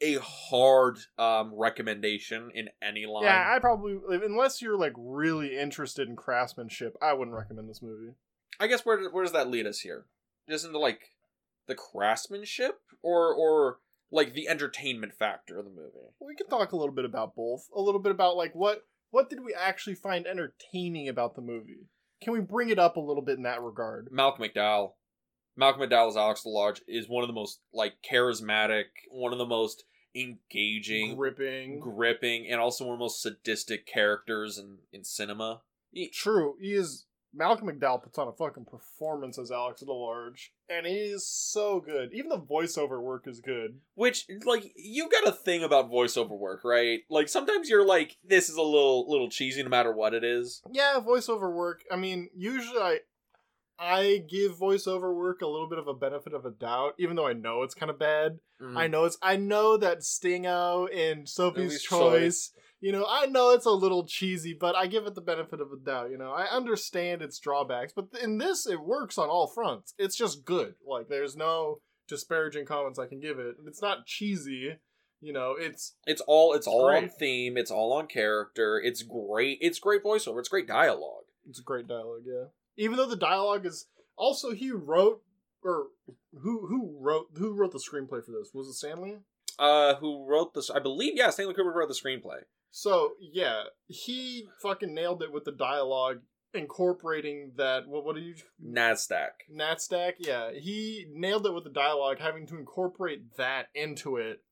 a hard um recommendation in any line. Yeah, I probably unless you're like really interested in craftsmanship, I wouldn't recommend this movie. I guess where where does that lead us here? Just into like the craftsmanship or or like the entertainment factor of the movie. We can talk a little bit about both. A little bit about like what what did we actually find entertaining about the movie? Can we bring it up a little bit in that regard? Malcolm McDowell. Malcolm McDowell as Alex DeLarge is one of the most like charismatic, one of the most engaging, Gripping. gripping, and also one of the most sadistic characters in in cinema. He- True, he is. Malcolm McDowell puts on a fucking performance as Alex Large, and he is so good. Even the voiceover work is good. Which, like, you got a thing about voiceover work, right? Like, sometimes you're like, this is a little, little cheesy, no matter what it is. Yeah, voiceover work. I mean, usually I, I give voiceover work a little bit of a benefit of a doubt, even though I know it's kind of bad. Mm. I know it's. I know that Stingo and Sophie's Sophie's Choice. You know, I know it's a little cheesy, but I give it the benefit of the doubt. You know, I understand its drawbacks, but in this, it works on all fronts. It's just good. Like, there's no disparaging comments I can give it. It's not cheesy. You know, it's It's all, it's all on theme. It's all on character. It's great. It's great voiceover. It's great dialogue. it's great dialogue. Yeah, even though the dialogue is also he wrote or who who wrote who wrote the screenplay for this was it Stanley? Uh, who wrote this? I believe, yeah, Stanley Kubrick wrote the screenplay. So yeah, he fucking nailed it with the dialogue, incorporating that. What what do you Nadsat. Nadsat? Yeah, he nailed it with the dialogue, having to incorporate that into it,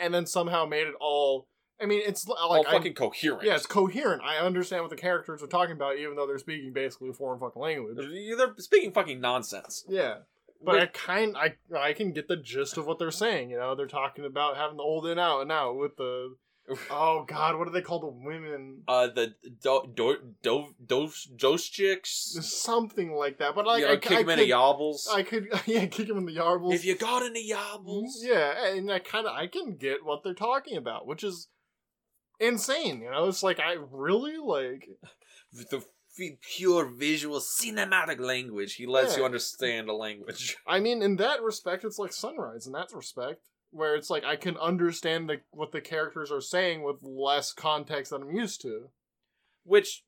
and then somehow made it all. I mean, it's like all I- fucking coherent. yeah, it's coherent. I understand what the characters are talking about, even though they're speaking basically a foreign fucking language. They're speaking fucking nonsense. Yeah. But Which- I kind I I can get the gist of what they're saying. You know, they're talking about having the old in out and out with the oh god, what do they call the women? uh, the do do do those those chicks. Something like that. But like you know, I, kick I him in could, the yobbles. I could yeah kick him in the yarbles. If you got any yobbles, yeah, and I kind of I can get what they're talking about, which is insane. You know, it's like I really like the f- pure visual cinematic language. He lets Yeah. you understand a language. I mean, in that respect, it's like Sunrise. In that respect, where it's like I can understand the, what the characters are saying with less context than I'm used to. Which,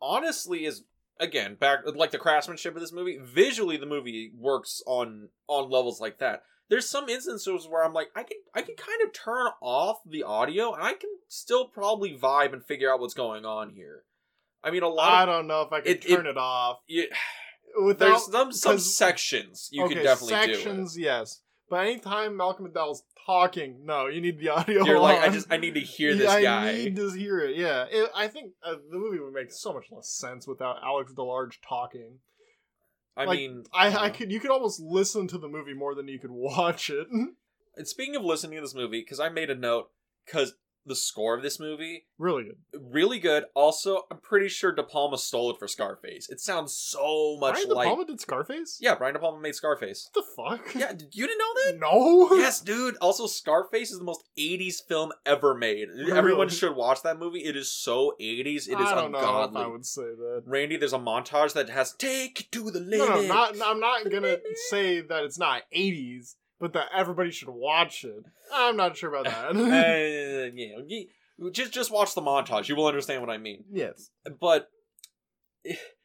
honestly, is again back like the craftsmanship of this movie. Visually, the movie works on on levels like that. There's some instances where I'm like, I can I can kind of turn off the audio and I can still probably vibe and figure out what's going on here. I mean, a lot of don't know if I can it- it- turn it, off yeah, without there's some some sections you okay, can definitely do. sections. Yes, but anytime Malcolm McDowell's talking, no, you need the audio. You're like, I just I need to hear this I guy. need to hear it. Yeah, It- I think uh, the movie would make so much less sense without Alex DeLarge talking. I like, mean, I, you I could you could almost listen to the movie more than you could watch it. And speaking of listening to this movie, because I made a note, because the score of this movie Really good. really good. Also, I'm pretty sure De Palma stole it for Scarface. It sounds so much Brian De like Palma did Scarface. yeah, Brian De Palma made Scarface. What the fuck? Yeah, you didn't know that? No. yes, dude. Also, Scarface is the most 80s film ever made. Everyone should watch that movie. It is so 80s. It is I don't know if ungodly. I would say that. Randy, there's a montage that has "Take it to the limit." No, no, not. I'm not gonna say that it's not 80s, but that everybody should watch it. I'm not sure about uh, that. yeah, just just watch the montage. You will understand what I mean. yes. But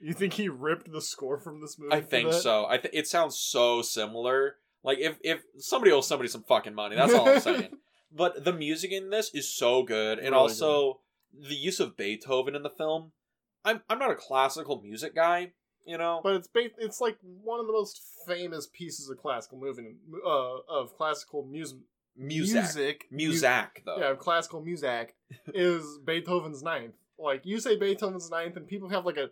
You think he ripped the score from this movie? I think so. I think it sounds so similar. Like if if somebody owes somebody some fucking money, that's all I'm saying. but the music in this is so good, and Really also the use of Beethoven in the film. I'm I'm not a classical music guy, you know. But it's ba- it's like one of the most famous pieces of classical moving uh of classical music music, music music though. yeah classical music is Beethoven's Ninth. Like you say Beethoven's Ninth, and people have like a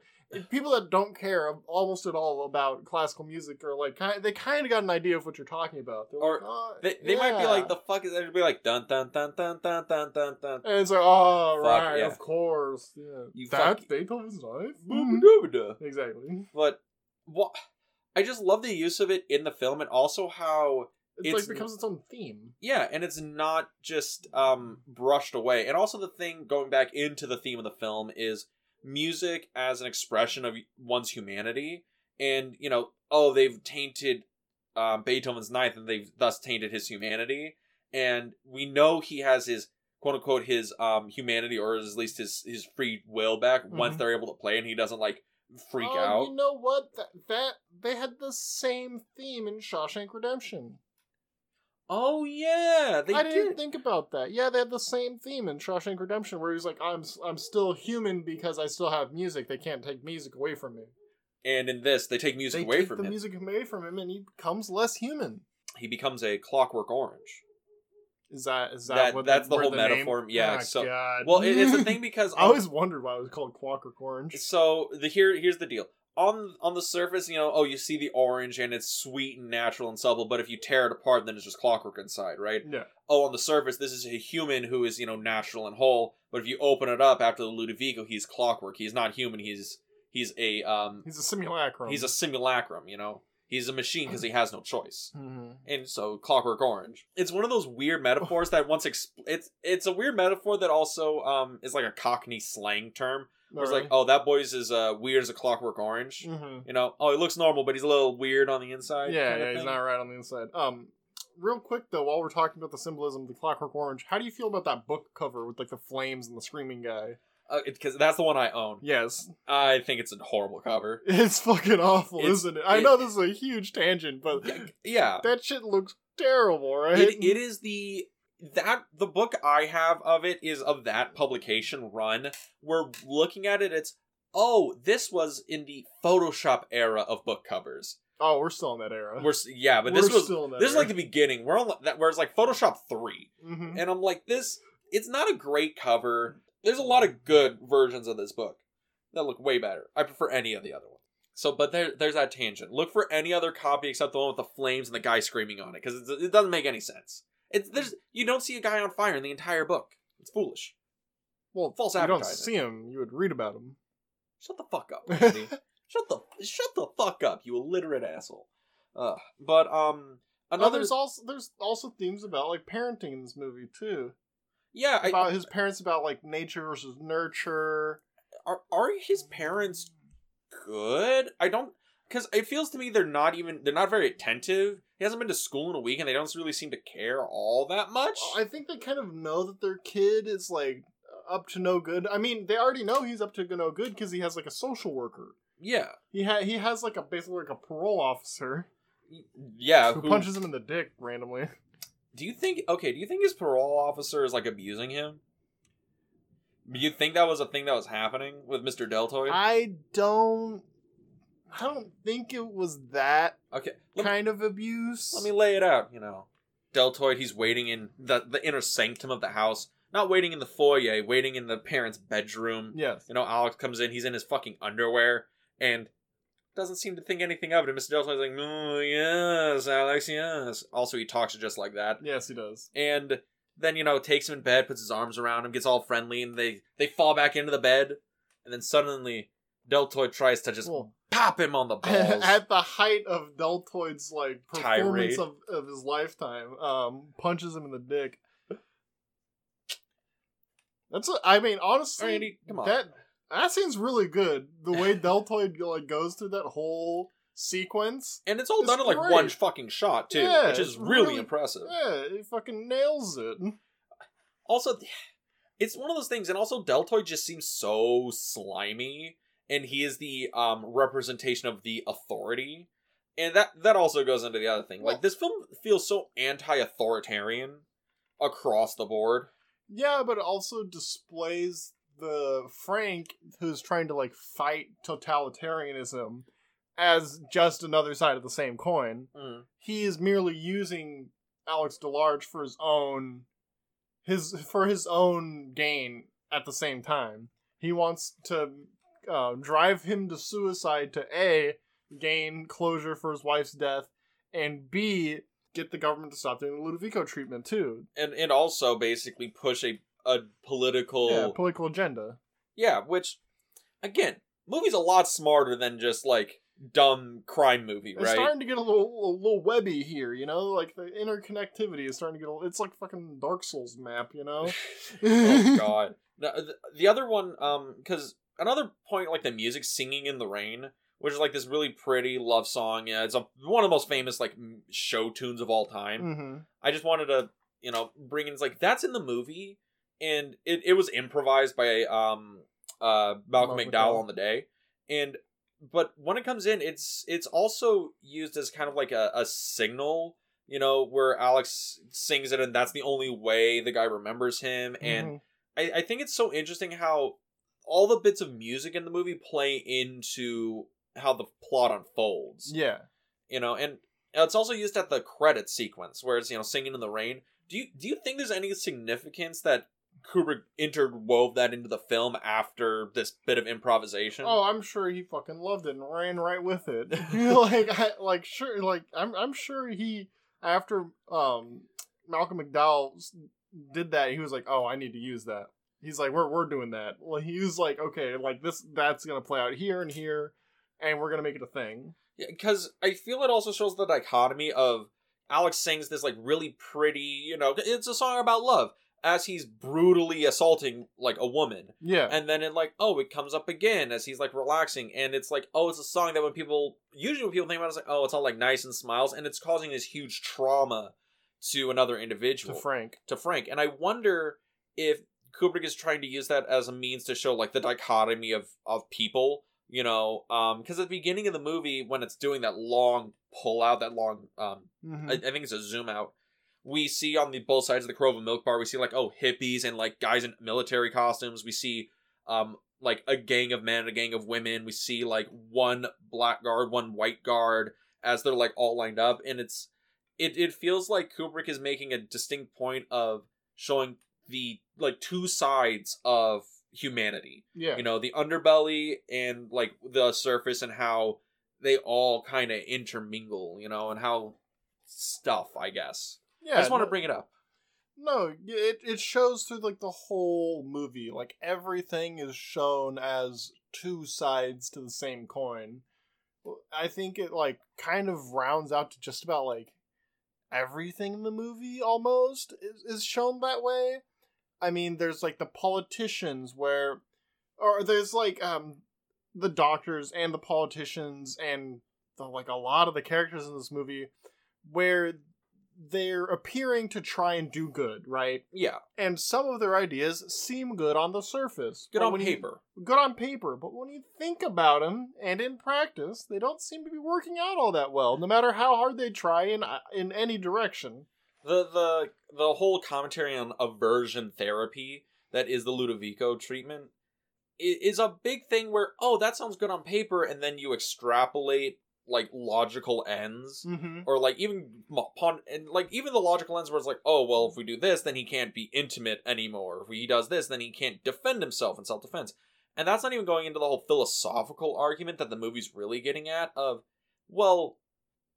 people that don't care almost at all about classical music are like they kind of got an idea of what you're talking about. They're Or like, "Oh, They, they might be like the fuck is they'd be like dun dun dun dun dun dun dun dun. and it's like oh Fuck, right, yeah. of course, yeah. You That's fuck- Beethoven's Ninth. Boo-ba-doo-ba-doo. Mm-hmm. Exactly. But what I just love the use of it in the film and also how It's, It's- like becomes its own theme. yeah, and it's not just um brushed away. And also the thing going back into the theme of the film is music as an expression of one's humanity. And, you know, oh, they've tainted um, Beethoven's ninth and they've thus tainted his humanity. And we know he has his quote unquote his um humanity or at least his his free will back once Mhm. they're able to play and he doesn't like freak Oh, out. You know what? That, that they had the same theme in Shawshank Redemption. Oh yeah, they I did. didn't think about that. Yeah, they had the same theme in Shawshank Redemption, where he's like, "I'm I'm still human because I still have music. They can't take music away from me." and in this, they take music they away take from the him. music away from him, and he becomes less human. He becomes a Clockwork Orange. Is that is that, That- what that's the where whole name- metaphor, yeah, Ah, so- God. Well, it, it's the thing because I always wondered why it was called Clockwork Orange. so the here here's the deal. On on the surface, you know, oh, you see the orange and it's sweet and natural and supple, but if you tear it apart, then it's just clockwork inside, right? Yeah, Oh, on the surface, this is a human who is you know natural and whole, but if you open it up after the Ludovico, he's clockwork. He's not human. He's he's a um he's a simulacrum. he's a simulacrum. You know, he's a machine because he has no choice. Mhm. and so Clockwork Orange. It's one of those weird metaphors that once exp- it's it's a weird metaphor that also um is like a Cockney slang term. Where it's like, oh, that boy's as uh, weird as a Clockwork Orange. Mhm. You know, oh, he looks normal, but he's a little weird on the inside. yeah, yeah, he's not right on the inside. Um, real quick though, while we're talking about the symbolism of the Clockwork Orange, how do you feel about that book cover with like the flames and the screaming guy? because Uh, that's the one I own. Yes, I think it's a horrible cover. it's fucking awful, It's- isn't it? I it- know this is a huge tangent, but Yeah, that shit looks terrible, right? it, it is the that the book I have of it is of that publication run. We're looking at it. It's oh, this was in the Photoshop era of book covers. oh, we're still in that era. We're yeah, but We're this was still in that this is like the beginning. We're on that where it's like Photoshop three, Mhm. and I'm like this. It's not a great cover. There's a lot of good versions of this book that look way better. I prefer any of the other ones. So, but there, there's that tangent. Look for any other copy except the one with the flames and the guy screaming on it, because it doesn't make any sense. It's there's you don't see a guy on fire in the entire book. It's foolish. Well, false advertising. you don't see him; you would read about him. Shut the fuck up, shut the shut the fuck up, you illiterate asshole. Uh, but um, Oh, another there's also there's also themes about like parenting in this movie too. yeah, I, About his parents, about like nature versus nurture. are are his parents good? I don't because it feels to me they're not even they're not very attentive. He hasn't been to school in a week, and they don't really seem to care all that much. I think they kind of know that their kid is like uh, up to no good. I mean, they already know he's up to no good because he has like a social worker. yeah, He ha- he has like a basically like a parole officer yeah. who who- punches him in the dick randomly. Do you think? Okay, do you think his parole officer is like abusing him? Do you think that was a thing that was happening with Mister Deltoid? I don't. I don't think it was that okay, me, kind of abuse. let me lay it out. You know, Deltoid. He's waiting in the the inner sanctum of the house, not waiting in the foyer, waiting in the parents' bedroom. yes. You know, Alex comes in, he's in his fucking underwear, and doesn't seem to think anything of it. And Mr. Deltoid's like, oh, yes, Alex, yes. Also, he talks just like that. Yes, he does. And then you know takes him in bed, puts his arms around him, gets all friendly, and they they fall back into the bed, and then suddenly Deltoid tries to just Well, pop him on the balls. at the height of Deltoid's like performance Tirade. of, of his lifetime, um, punches him in the dick. That's a, I mean, honestly, Randy, come on. that that seems really good. The way Deltoid like goes through that whole sequence, and it's all done in like great. one fucking shot too, Yeah, which is really, really- impressive. yeah, he fucking nails it. Also, it's one of those things, and also Deltoid just seems so slimy, and he is the um representation of the authority, and that that also goes into the other thing. Like this film feels so anti-authoritarian across the board. Yeah, but it also displays the Frank who's trying to like fight totalitarianism as just another side of the same coin. Mm. He is merely using Alex DeLarge for his own his for his own gain at the same time. He wants to uh, drive him to suicide to A gain closure for his wife's death and B get the government to stop doing the Ludovico treatment too. And and also basically push a a political Yeah, political agenda. Yeah, which again, movie's a lot smarter than just like dumb crime movie, It's right? starting to get a little, a little webby here, you know. Like the interconnectivity is starting to get. A, it's like fucking Dark Souls map, you know. oh god. The, the other one, um, because another point, like the music singing in the rain, which is like this really pretty love song. Yeah, it's a, one of the most famous like show tunes of all time. hmm I just wanted to, you know, bring in it's like that's in the movie, and it, it was improvised by um uh Malcolm McDowell McDowell. on the day, and but when it comes in, it's it's also used as kind of like a, a signal, you know, where Alex sings it, and that's the only way the guy remembers him, and Mhm. I, I think it's so interesting how all the bits of music in the movie play into how the plot unfolds yeah, you know and it's also used at the credit sequence where it's you know singing in the rain do you do you think there's any significance that kubrick interwove that into the film after this bit of improvisation Oh, I'm sure he fucking loved it and ran right with it. like, I, like sure, like I'm, I'm sure he after um Malcolm McDowell did that, he was like, oh, I need to use that. He's like, we're we're doing that. Well, he was like, okay, like this, that's gonna play out here and here, and we're gonna make it a thing. because i feel it also shows the dichotomy of alex sings this like really pretty you know it's a song about love as he's brutally assaulting like a woman Yeah, and then it like oh it comes up again as he's like relaxing and it's like oh it's a song that when people usually when people think about it, it's like oh it's all like nice and smiles and it's causing this huge trauma to another individual. to Frank. to frank and i wonder if kubrick is trying to use that as a means to show like the dichotomy of of people you know um because at the beginning of the movie when it's doing that long pull out that long um Mhm. I, I think it's a zoom out. We see on the both sides of the Korova Milk Bar, we see like oh hippies and like guys in military costumes. We see um like a gang of men a gang of women. We see like one black guard, one white guard as they're like all lined up, and it's it it feels like Kubrick is making a distinct point of showing the like two sides of humanity yeah, you know the underbelly and like the surface and how they all kind of intermingle you know and how stuff i guess yeah. i just want to no- bring it up No, it it shows through like the whole movie. Like everything is shown as two sides to the same coin. I think it like kind of rounds out to just about like everything in the movie almost is, is shown that way. I mean, there's like the politicians where or there's like um the doctors and the politicians and the, like a lot of the characters in this movie where they're appearing to try and do good, right? yeah And some of their ideas seem good on the surface. good on when you- paper good on paper, but when you think about them and in practice, they don't seem to be working out all that well. No matter how hard they try in uh, in any direction. The the the whole commentary on aversion therapy that is the ludovico treatment is a big thing where oh that sounds good on paper and then you extrapolate like logical ends Mm-hmm. or like even upon and like even the logical ends where it's like oh well if we do this then he can't be intimate anymore if he does this then he can't defend himself in self-defense and that's not even going into the whole philosophical argument that the movie's really getting at of well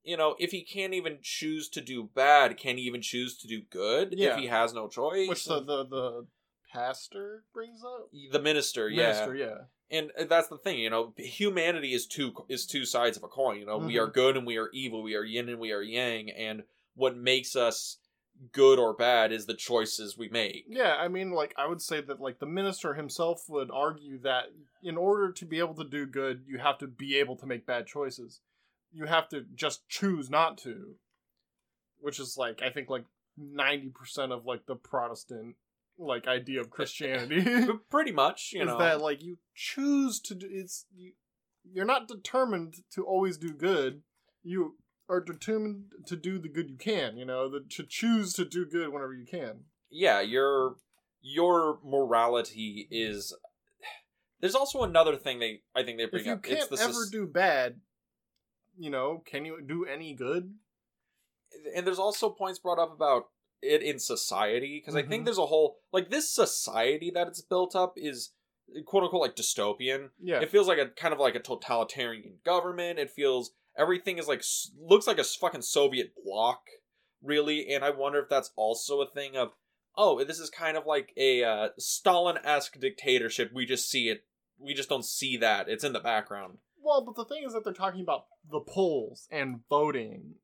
you know, if he can't even choose to do bad, can he even choose to do good Yeah. if he has no choice? Which the, the the pastor brings up. the minister, yeah. Minister, yeah. and uh, that's the thing you know humanity is two is two sides of a coin you know we are Mhm. good and we are evil we are yin and we are yang and what makes us good or bad is the choices we make Yeah, I mean, like, I would say that, like, the minister himself would argue that in order to be able to do good, you have to be able to make bad choices. You have to just choose not to. Which is, like, I think, like, 90% of, like, the Protestant, like, idea of Christianity. Pretty much you is know that, like, you choose to do, it's, you, you're not determined to always do good. You are determined to do the good you can, you know, the, to choose to do good whenever you can. yeah your your morality is there's also another thing they i think they bring if you up can't it's the ever sus- do bad, you know, can you do any good? and there's also points brought up about it in society because I think Mhm. there's a whole like this society that it's built up is quote unquote like dystopian. Yeah. It feels like a kind of like a totalitarian government. It feels everything is like looks like a fucking Soviet bloc, really. And I wonder if that's also a thing of oh, this is kind of like a uh, Stalin esque dictatorship. We just see it. We just don't see that. It's in the background. Well, but the thing is that they're talking about the polls and voting,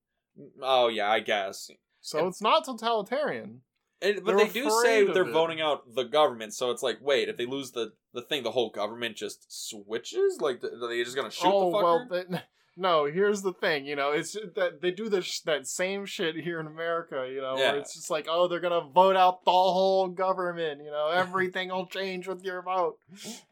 Oh yeah, I guess. so And- it's not totalitarian. And, but They're they do say they're it. voting out the government, so it's like, wait, if they lose the the thing, the whole government just switches. Like, are they just gonna shoot oh the fucker? well, they, no. Here's the thing, you know, it's that they do this that same shit here in America, you know, Yeah. where it's just like, oh, they're gonna vote out the whole government, you know, everything will change with your vote,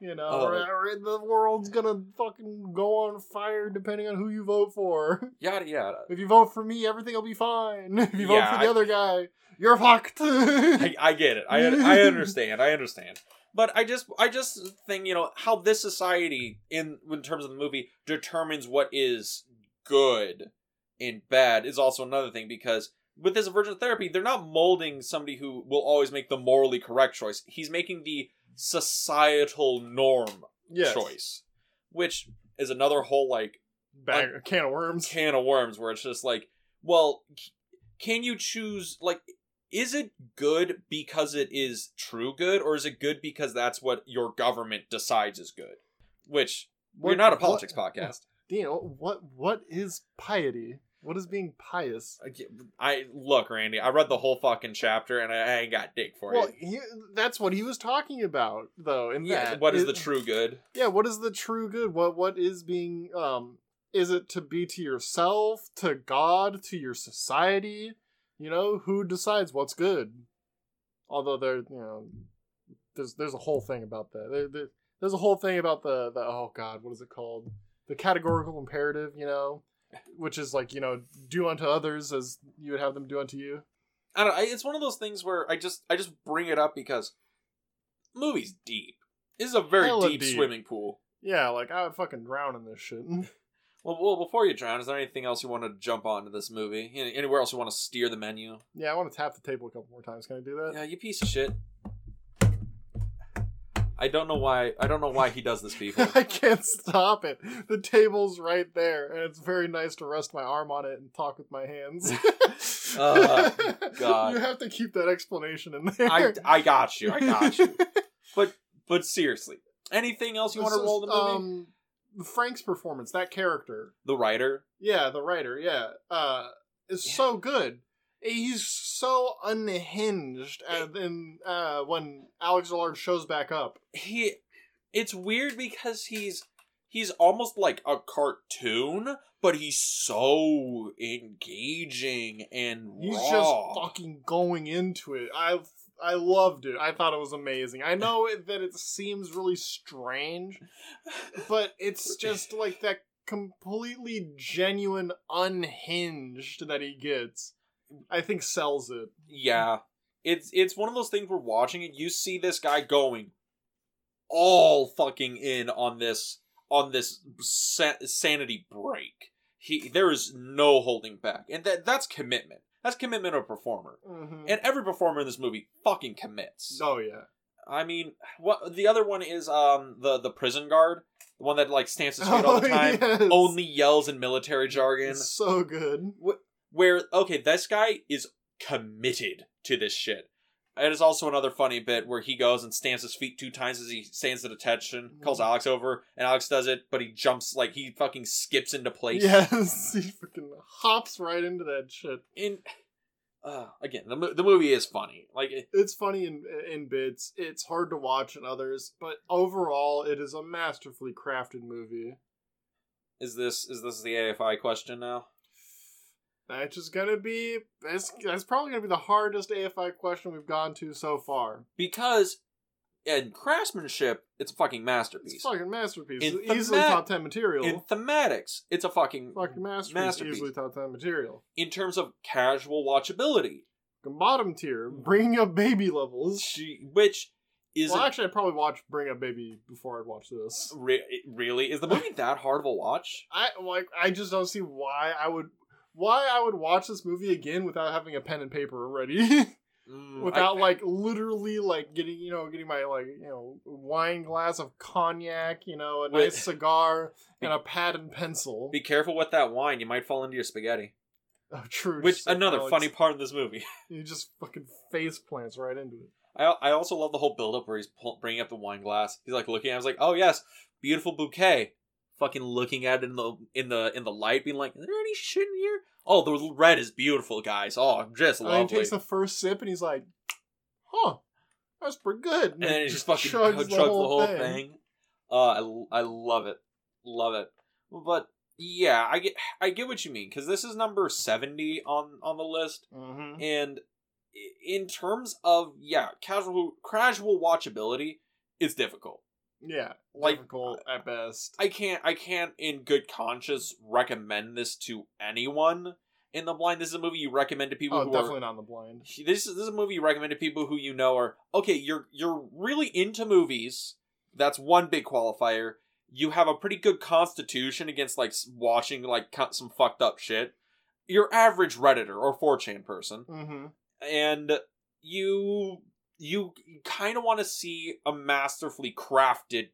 you know, Oh. or, or the world's gonna fucking go on fire depending on who you vote for. yada yada. If you vote for me, everything will be fine. If you vote Yeah, for the I- other guy, you're fucked. I, I get it. I I understand. I understand. But I just I just think you know how this society in in terms of the movie determines what is good and bad is also another thing because with this aversion therapy they're not molding somebody who will always make the morally correct choice. He's making the societal norm yes. choice, which is another whole like Bag, a can of worms. can of worms where it's just like, well, can you choose like is it good because it is true good or is it good because that's what your government decides is good? Which we're not a what- politics podcast. Dean, what what is piety? What is being pious? I look, Randy. I read the whole fucking chapter and I, I ain't got dick for it. Well, you. he, that's what he was talking about, though. and Yeah, that, what is It- the true good? Yeah, what is the true good? What what is being um? Is it to be to yourself, to God, to your society? You know, who decides what's good? Although there, you know, there's there's a whole thing about that. There, there, there's a whole thing about the the oh god, what is it called? The categorical imperative. You know, which is like you know, do unto others as you would have them do unto you. I don't. I, it's one of those things where I just I just bring it up because movie's deep. This is a very deep, deep. swimming pool. Yeah, like I would fucking drown in this shit. Well, well, before you drown, is there anything else you want to jump onto this movie? Any- Anywhere else you want to steer the menu? yeah, I want to tap the table a couple more times. Can I do that? Yeah, you piece of shit. I don't know why. I don't know why he does this, people. I can't stop it. The table's right there, and it's very nice to rest my arm on it and talk with my hands. Uh, God. You have to keep that explanation in there. I, I got you. I got you. But but seriously, anything else you want to This roll is, the movie? Um, Frank's performance, that character, the writer. yeah, the writer, yeah, uh, is so good. He's so unhinged, and then uh, when Alex DeLarge shows back up, He. It's weird because he's he's almost like a cartoon, but he's so engaging and He's raw. just fucking going into it. I I loved it. I thought it was amazing. I know that it seems really strange, but it's just like that completely genuine unhinged that he gets. I think sells it. Yeah. It's it's one of those things we're watching it, you see this guy going all fucking in on this on this sa- sanity break. He there is no holding back, and that that's commitment. That's commitment of a performer, Mm-hmm. and every performer in this movie fucking commits. oh yeah, I mean, what the other one is um the the prison guard, the one that like stamps his feet all the Oh, time, yes. only yells in military jargon. It's so good. Where okay, this guy is committed to this shit. It is also another funny bit where he goes and stamps his feet two times as he stands at attention, calls Mm-hmm. Alex over, and Alex does it, but he jumps like he fucking skips into place. Yes, he fucking hops right into that shit. In uh, again, the the movie is funny. Like it- It's funny in in bits. It's hard to watch in others, but overall, it is a masterfully crafted movie. is this is this the AFI question now? That's just gonna be that's that's probably gonna be the hardest AFI question we've gone to so far. Because in craftsmanship, it's a fucking It's masterpiece. a fucking masterpiece. In It's easily themat- top ten material. In thematics, it's a fucking fucking masterpiece, masterpiece. Easily top ten material. in terms of casual watchability, Bottom tier, bringing up baby levels. she, which is Well, actually, I'd probably watch Bring Up Baby before I'd watch this. re- really is the movie that hard of a watch? I like. I just don't see why I would. Why I would watch this movie again without having a pen and paper ready. Mm, without I- like literally like getting you know getting my like you know wine glass of cognac you know a Wait. nice cigar and a pad and pencil be careful with that wine. You might fall into your spaghetti. oh, true Which another Alex, funny part of this movie. he just fucking face plants right into it I I also love the whole build up where he's pull, bringing up the wine glass. He's like looking. I was like, oh yes, beautiful bouquet. Fucking looking at it in the in the in the light, being like, is there any shit in here? Oh, the red is beautiful, guys. Oh, just and he lovely. takes the first sip and he's like huh that's pretty good and then he just fucking chugs chugs, the the, whole whole thing. thing. Uh, I, I love it, love it. But yeah, I get I get what you mean because this is number seventy on on the list, mm-hmm. and in terms of yeah, casual casual watchability, it's difficult. Yeah Like- difficult at best I can't I can't in good conscience recommend this to anyone in the blind. This is a movie you recommend to people oh who definitely are not in the blind this is this is a movie you recommend to people who you know are okay. You're you're really into movies. That's one big qualifier. You have a pretty good constitution against like watching like some fucked up shit. Your average redditor or 4chan person, mm-hmm. and you you kind of want to see a masterfully crafted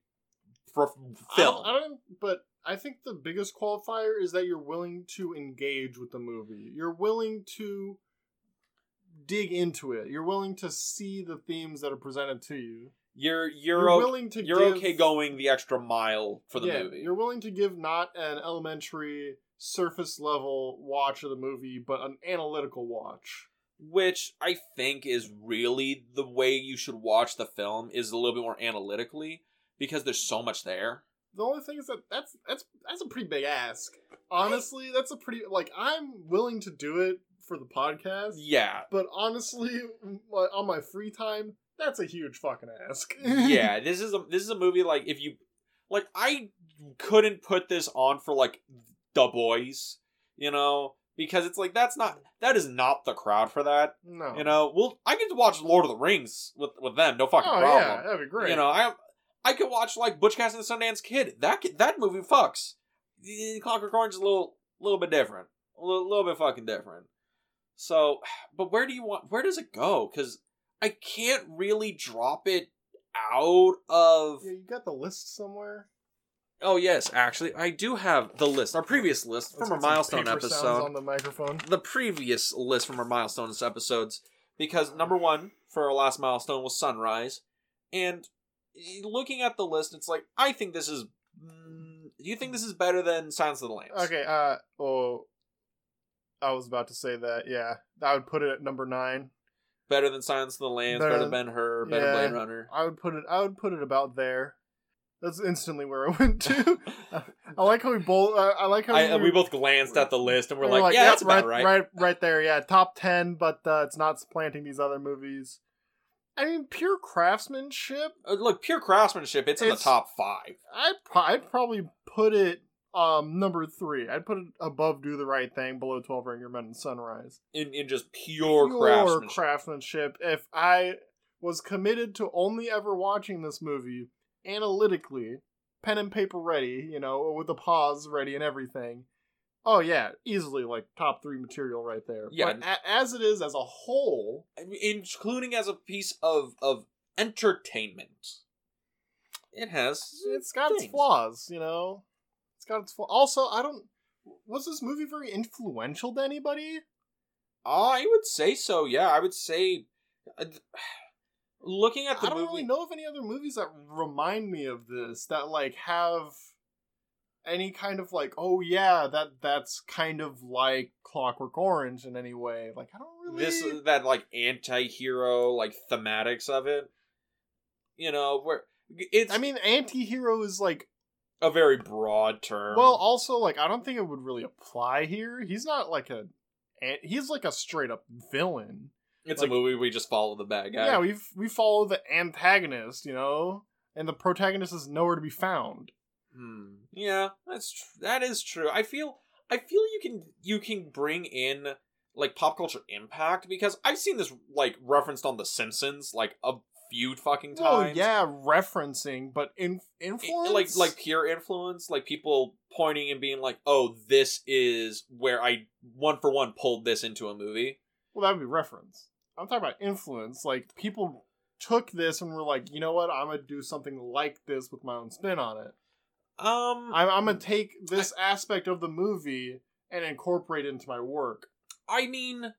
for I film. don't, I don't, but I think the biggest qualifier is that you're willing to engage with the movie. You're willing to dig into it. You're willing to see the themes that are presented to you. You're You're, you're, willing to you're give, okay going the extra mile for the yeah, movie. You're willing to give not an elementary surface level watch of the movie, but an analytical watch. Which I think is really the way you should watch the film is a little bit more analytically because there's so much there. The only thing is that that's that's that's a pretty big ask. Honestly, that's a pretty like I'm willing to do it for the podcast. Yeah. But honestly, on my free time, that's a huge fucking ask. yeah, this is a this is a movie like if you like I couldn't put this on for like the boys, you know, because it's like that's not that is not the crowd for that. no. You know, well I get to watch Lord of the Rings with with them, no fucking oh problem. yeah, that'd be great. You know, I I could watch like Butch Cassidy and the Sundance Kid. That that movie fucks. The Clockwork Orange is a little little bit different, a little, little bit fucking different. So, but where do you want? Where does it go? Because I can't really drop it out of. yeah, you got the list somewhere. Oh yes, actually, I do have the list. Our previous list Let's from our get some milestone paper sounds episode. on the microphone. the previous list from our milestones episodes because number one for our last milestone was sunrise and looking at the list it's like i think this is mm, do you think this is better than silence of the lambs Okay, uh, oh, I was about to say that. Yeah, I would put it at number nine. better than silence of the lambs Better better, than- than ben hur better yeah. blade runner I would put it. I would put it about there. That's instantly where I went to. I like how we both. Uh, I like how I, we both glanced at the list and we're, like, yeah, that's about right, right, right there. Yeah, top ten, but uh, it's not supplanting these other movies. I mean, pure craftsmanship. Uh, look pure craftsmanship it's, in the top five I'd, I'd probably put it um number three. I'd put it above Do the Right Thing, below Twelve Angry Men and Sunrise. in, in just pure, craftsmanship craftsmanship. If I was committed to only ever watching this movie analytically, pen and paper ready, you know, with the pause ready and everything. Oh yeah, easily like top three material right there. Yeah. but a- as it is as a whole, including as a piece of of entertainment it has. it's got its flaws, you know. It's got its flaws. Also, I don't. Was this movie very influential to anybody? Oh, I would say so. Yeah, I would say. uh, Looking at the I don't movie, really know of any other movies that remind me of this that like have any kind of like, oh yeah, that that's kind of like Clockwork Orange in any way. Like I don't really. this uh, that like anti-hero like thematics of it. You know, where it's I mean, anti-hero is like a very broad term. well, also like I don't think it would really apply here. He's not like a, he's like a straight up villain. It's like- a movie we just follow the bad guy. Yeah, we we follow the antagonist, you know, and the protagonist is nowhere to be found. Hmm. Yeah, that's tr- that is true. I feel I feel you can you can bring in like pop culture impact because I've seen this like referenced on The Simpsons like a few fucking times. Oh times. yeah, referencing, but in influence, like like pure influence, like people pointing and being like, "Oh, this is where I one for one pulled this into a movie." well, that would be reference. I'm talking about influence. Like people took this and were like, you know what, I'm gonna do something like this with my own spin on it. Um, I'm, I'm gonna take this aspect of the movie and incorporate it into my work. I mean,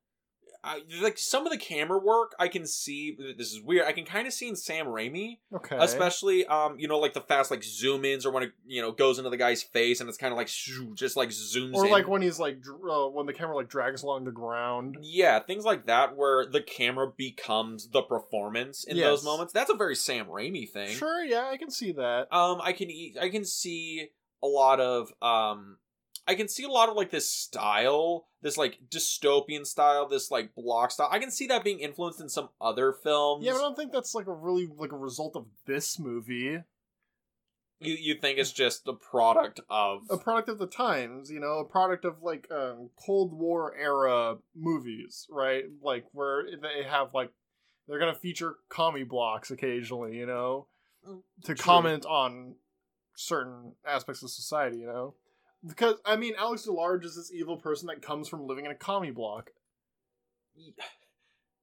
I, like some of the camera work, I can see. This is weird. I can kind of see in Sam Raimi. Okay, especially um you know like the fast like zoom ins or when it you know goes into the guy's face and it's kind of like shoo, just like zooms or in. like when he's like dr- uh, when the camera like drags along the ground. yeah things like that where the camera becomes the performance in those moments that's a very sam raimi thing Sure, yeah, I can see that. um i can e- i can see a lot of um i can see a lot of like this style this like dystopian style this like block style i can see that being influenced in some other films Yeah, but I don't think that's like a really like a result of this movie. you, you think it's just the product of a product of the times, you know, a product of like um, Cold War era movies, right? Like where they have like they're gonna feature commie blocks occasionally, you know, Mm, to true. comment on certain aspects of society, you know. Because I mean, Alex DeLarge is this evil person that comes from living in a commie block.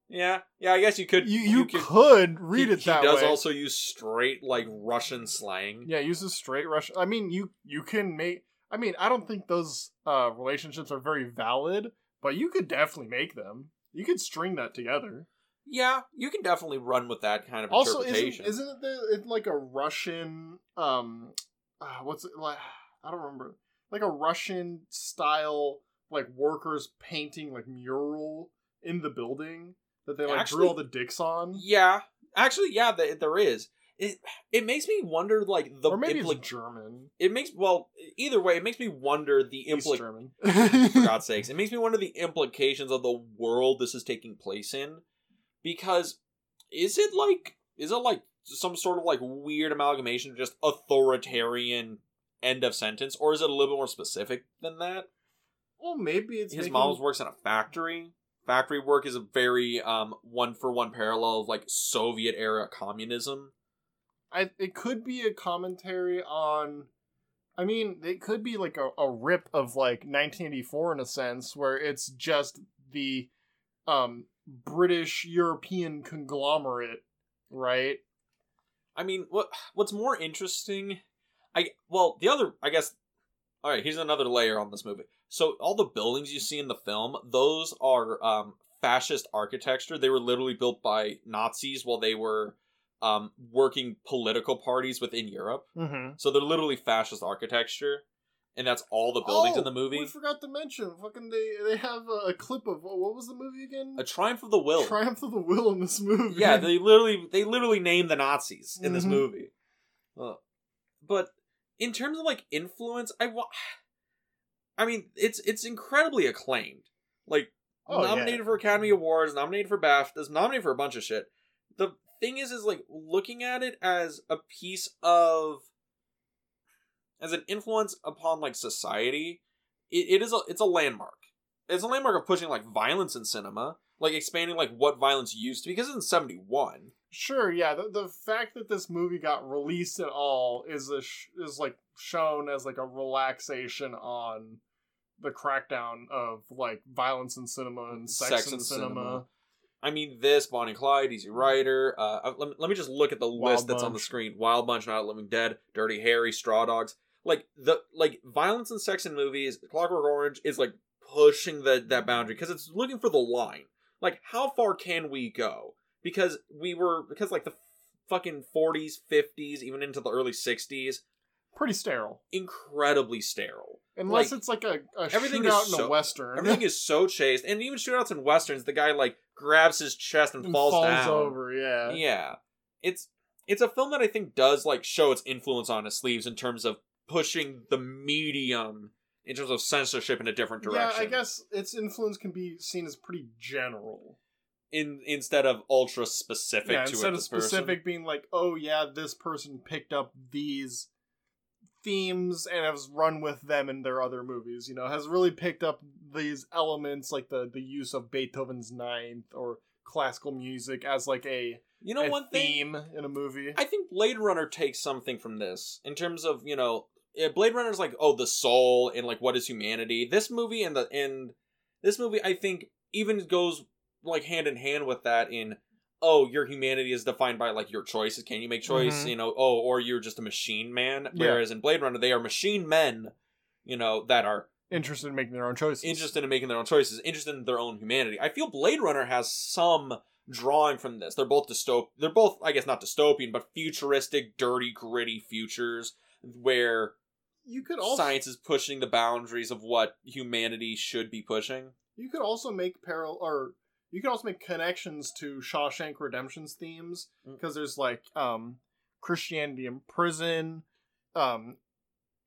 Yeah, yeah. I guess you could. You you, could, read he, it that way. He does way. also use straight like Russian slang. Yeah, uses straight Russian. I mean, you you can make. I mean, I don't think those uh, relationships are very valid, but you could definitely make them. You could string that together. Yeah, you can definitely run with that kind of Also, isn't interpretation. isn't it, the, it like a Russian um, uh, what's it like? I don't remember. Like a Russian style like workers painting like mural in the building that they like Actually- drill the dicks on. yeah, actually, yeah, th- there is. It it makes me wonder, like the or maybe impli- it's German. it makes well either way, it makes me wonder the German. for God's sakes, it makes me wonder the implications of the world this is taking place in, because is it like is it like some sort of like weird amalgamation of just authoritarian end of sentence, or is it a little bit more specific than that? Well, maybe it's his making- mom works in a factory. Factory work is a very um one for one parallel of like Soviet era communism. I it could be a commentary on I mean, it could be like a, a rip of like 1984 in a sense where it's just the um British European conglomerate, right? I mean, what what's more interesting? I well, the other I guess. All right, here's another layer on this movie. So all the buildings you see in the film, those are um, fascist architecture. They were literally built by Nazis while they were um, working political parties within Europe. Mm-hmm. So they're literally fascist architecture, and that's all the buildings in the movie. Oh, We forgot to mention, fucking they they have a, a clip of what was the movie again? A Triumph of the Will. Triumph of the Will in this movie. Yeah, they literally they literally name the Nazis in this Mhm. movie. Uh, but in terms of like influence, I wa- I mean, it's it's incredibly acclaimed. Like Oh, yeah. nominated for Academy Awards, nominated for BAFTAs, nominated for a bunch of shit. The thing is, is like looking at it as a piece of as an influence upon like society. It, it is a it's a landmark. It's a landmark of pushing like violence in cinema, like expanding like what violence used to be. Because it's in seventy one. Sure, yeah. The, the fact that this movie got released at all is a sh- is like shown as like a relaxation on the crackdown of like violence in cinema and sex, Sex in in cinema. cinema. I mean, this Bonnie and Clyde, Easy Rider. Uh, uh, let, me, let me just look at the Wild list that's on the screen: Wild Bunch, Not Living Dead, Dirty Harry, Straw Dogs. Like the like violence and sex in movies. Clockwork Orange is like pushing the that boundary because it's looking for the line. Like, how far can we go? Because we were because like the fucking 40s, 50s, even into the early 60s, Pretty sterile. incredibly sterile. Unless Like, it's like a, a everything is shootout in so- a western. Everything is so chaste, and even shootouts in westerns, the guy like grabs his chest and, and falls, down. over. Yeah. Yeah, it's it's a film that I think does like show its influence on its sleeves in terms of pushing the medium in terms of censorship in a different direction. Yeah, I guess its influence can be seen as pretty general. In instead of ultra specific yeah, instead of specific being like, oh yeah, this person picked up these themes and has run with them in their other movies. You know, has really picked up these elements like the the use of Beethoven's Ninth or classical music as like a, You know a one thing theme in a movie. I think Blade Runner takes something from this in terms of you know Blade Runner's like oh the soul and like what is humanity. This movie and the and this movie I think even goes like hand in hand with that in oh your humanity is defined by like your choices. Can you make choice? Mhm. You know oh or you're just a machine man. Yeah. Whereas in Blade Runner they are machine men. You know that are Interested in making their own choices. interested in making their own choices, interested in their own humanity. I feel Blade Runner has some drawing from this. They're both dystop. They're both, I guess, not dystopian, but futuristic, dirty, gritty futures where You could also science is pushing the boundaries of what humanity should be pushing. You could also make parallel, or you can also make connections to Shawshank Redemption's themes Mm. because there's like um Christianity in prison, um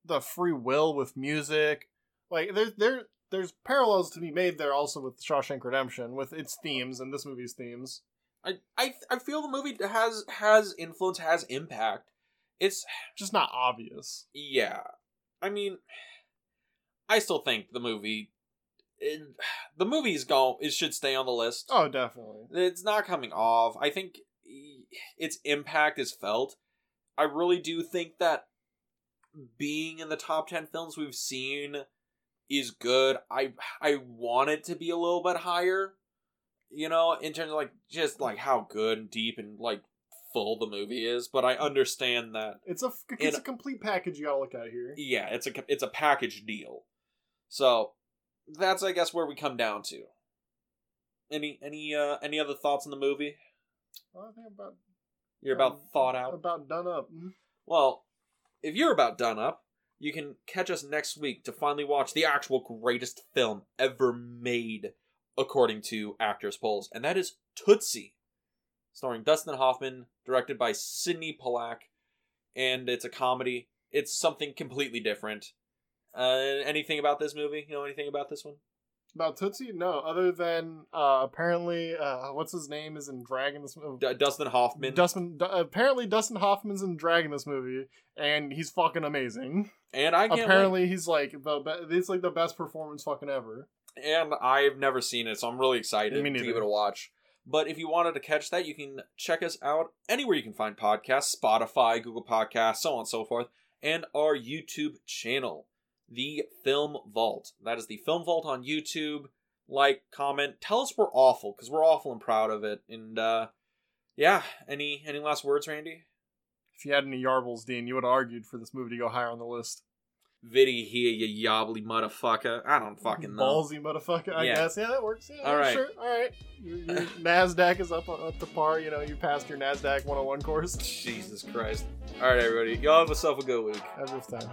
the free will with music. Like there there there's parallels to be made there also with Shawshank Redemption with its themes and this movie's themes. I, I, I feel the movie has has influence, has impact. It's Just not obvious. yeah. I mean, I still think the movie, it, the movie's going. It should stay on the list. Oh, definitely. it's not coming off. I think its impact is felt. I really do think that being in the top 10 films we've seen is good. I I want it to be a little bit higher, you know, in terms of like just like how good and deep and like full the movie is, but I understand that It's a it's In- a complete package you gotta look at here. yeah, it's a it's a package deal. So, that's I guess where we come down to. Any any uh any other thoughts on the movie? Well, I think about You're about thought out. about done up. Well, if you're about done up, you can catch us next week to finally watch the actual greatest film ever made, according to Actors Polls, and that is Tootsie, starring Dustin Hoffman, directed by Sydney Pollack, and it's a comedy. It's something completely different. Uh, anything about this movie? You know anything about this one? About Tootsie? No, other than uh, apparently, uh, what's his name is in Dragon this movie. D- Dustin Hoffman, Dustin. D- apparently, Dustin Hoffman's in Dragon this movie, and he's fucking amazing. and I can't wait. apparently, he's like the be- it's like the best performance fucking ever. and I've never seen it, so I'm really excited to give it a watch. But if you wanted to catch that, you can check us out anywhere you can find podcasts Spotify, Google Podcasts, so on and so forth, and our YouTube channel, The Film Vault. That is The Film Vault on YouTube. Like, comment, tell us we're awful, because we're awful and proud of it. And, uh, yeah, any any last words, Randy? If you had any Yarbles, Dean, you would have argued for this movie to go higher on the list. Viddy here, you yobbly motherfucker. I don't fucking know. Ballsy motherfucker. I Yeah. guess. Yeah, that works. Yeah, All right. Sure. All right. Your, your Nadsat is up up to par. You know, you passed your Nadsat 101 course. Jesus Christ. Alright, everybody. Y'all have yourself a good week. Have a good time.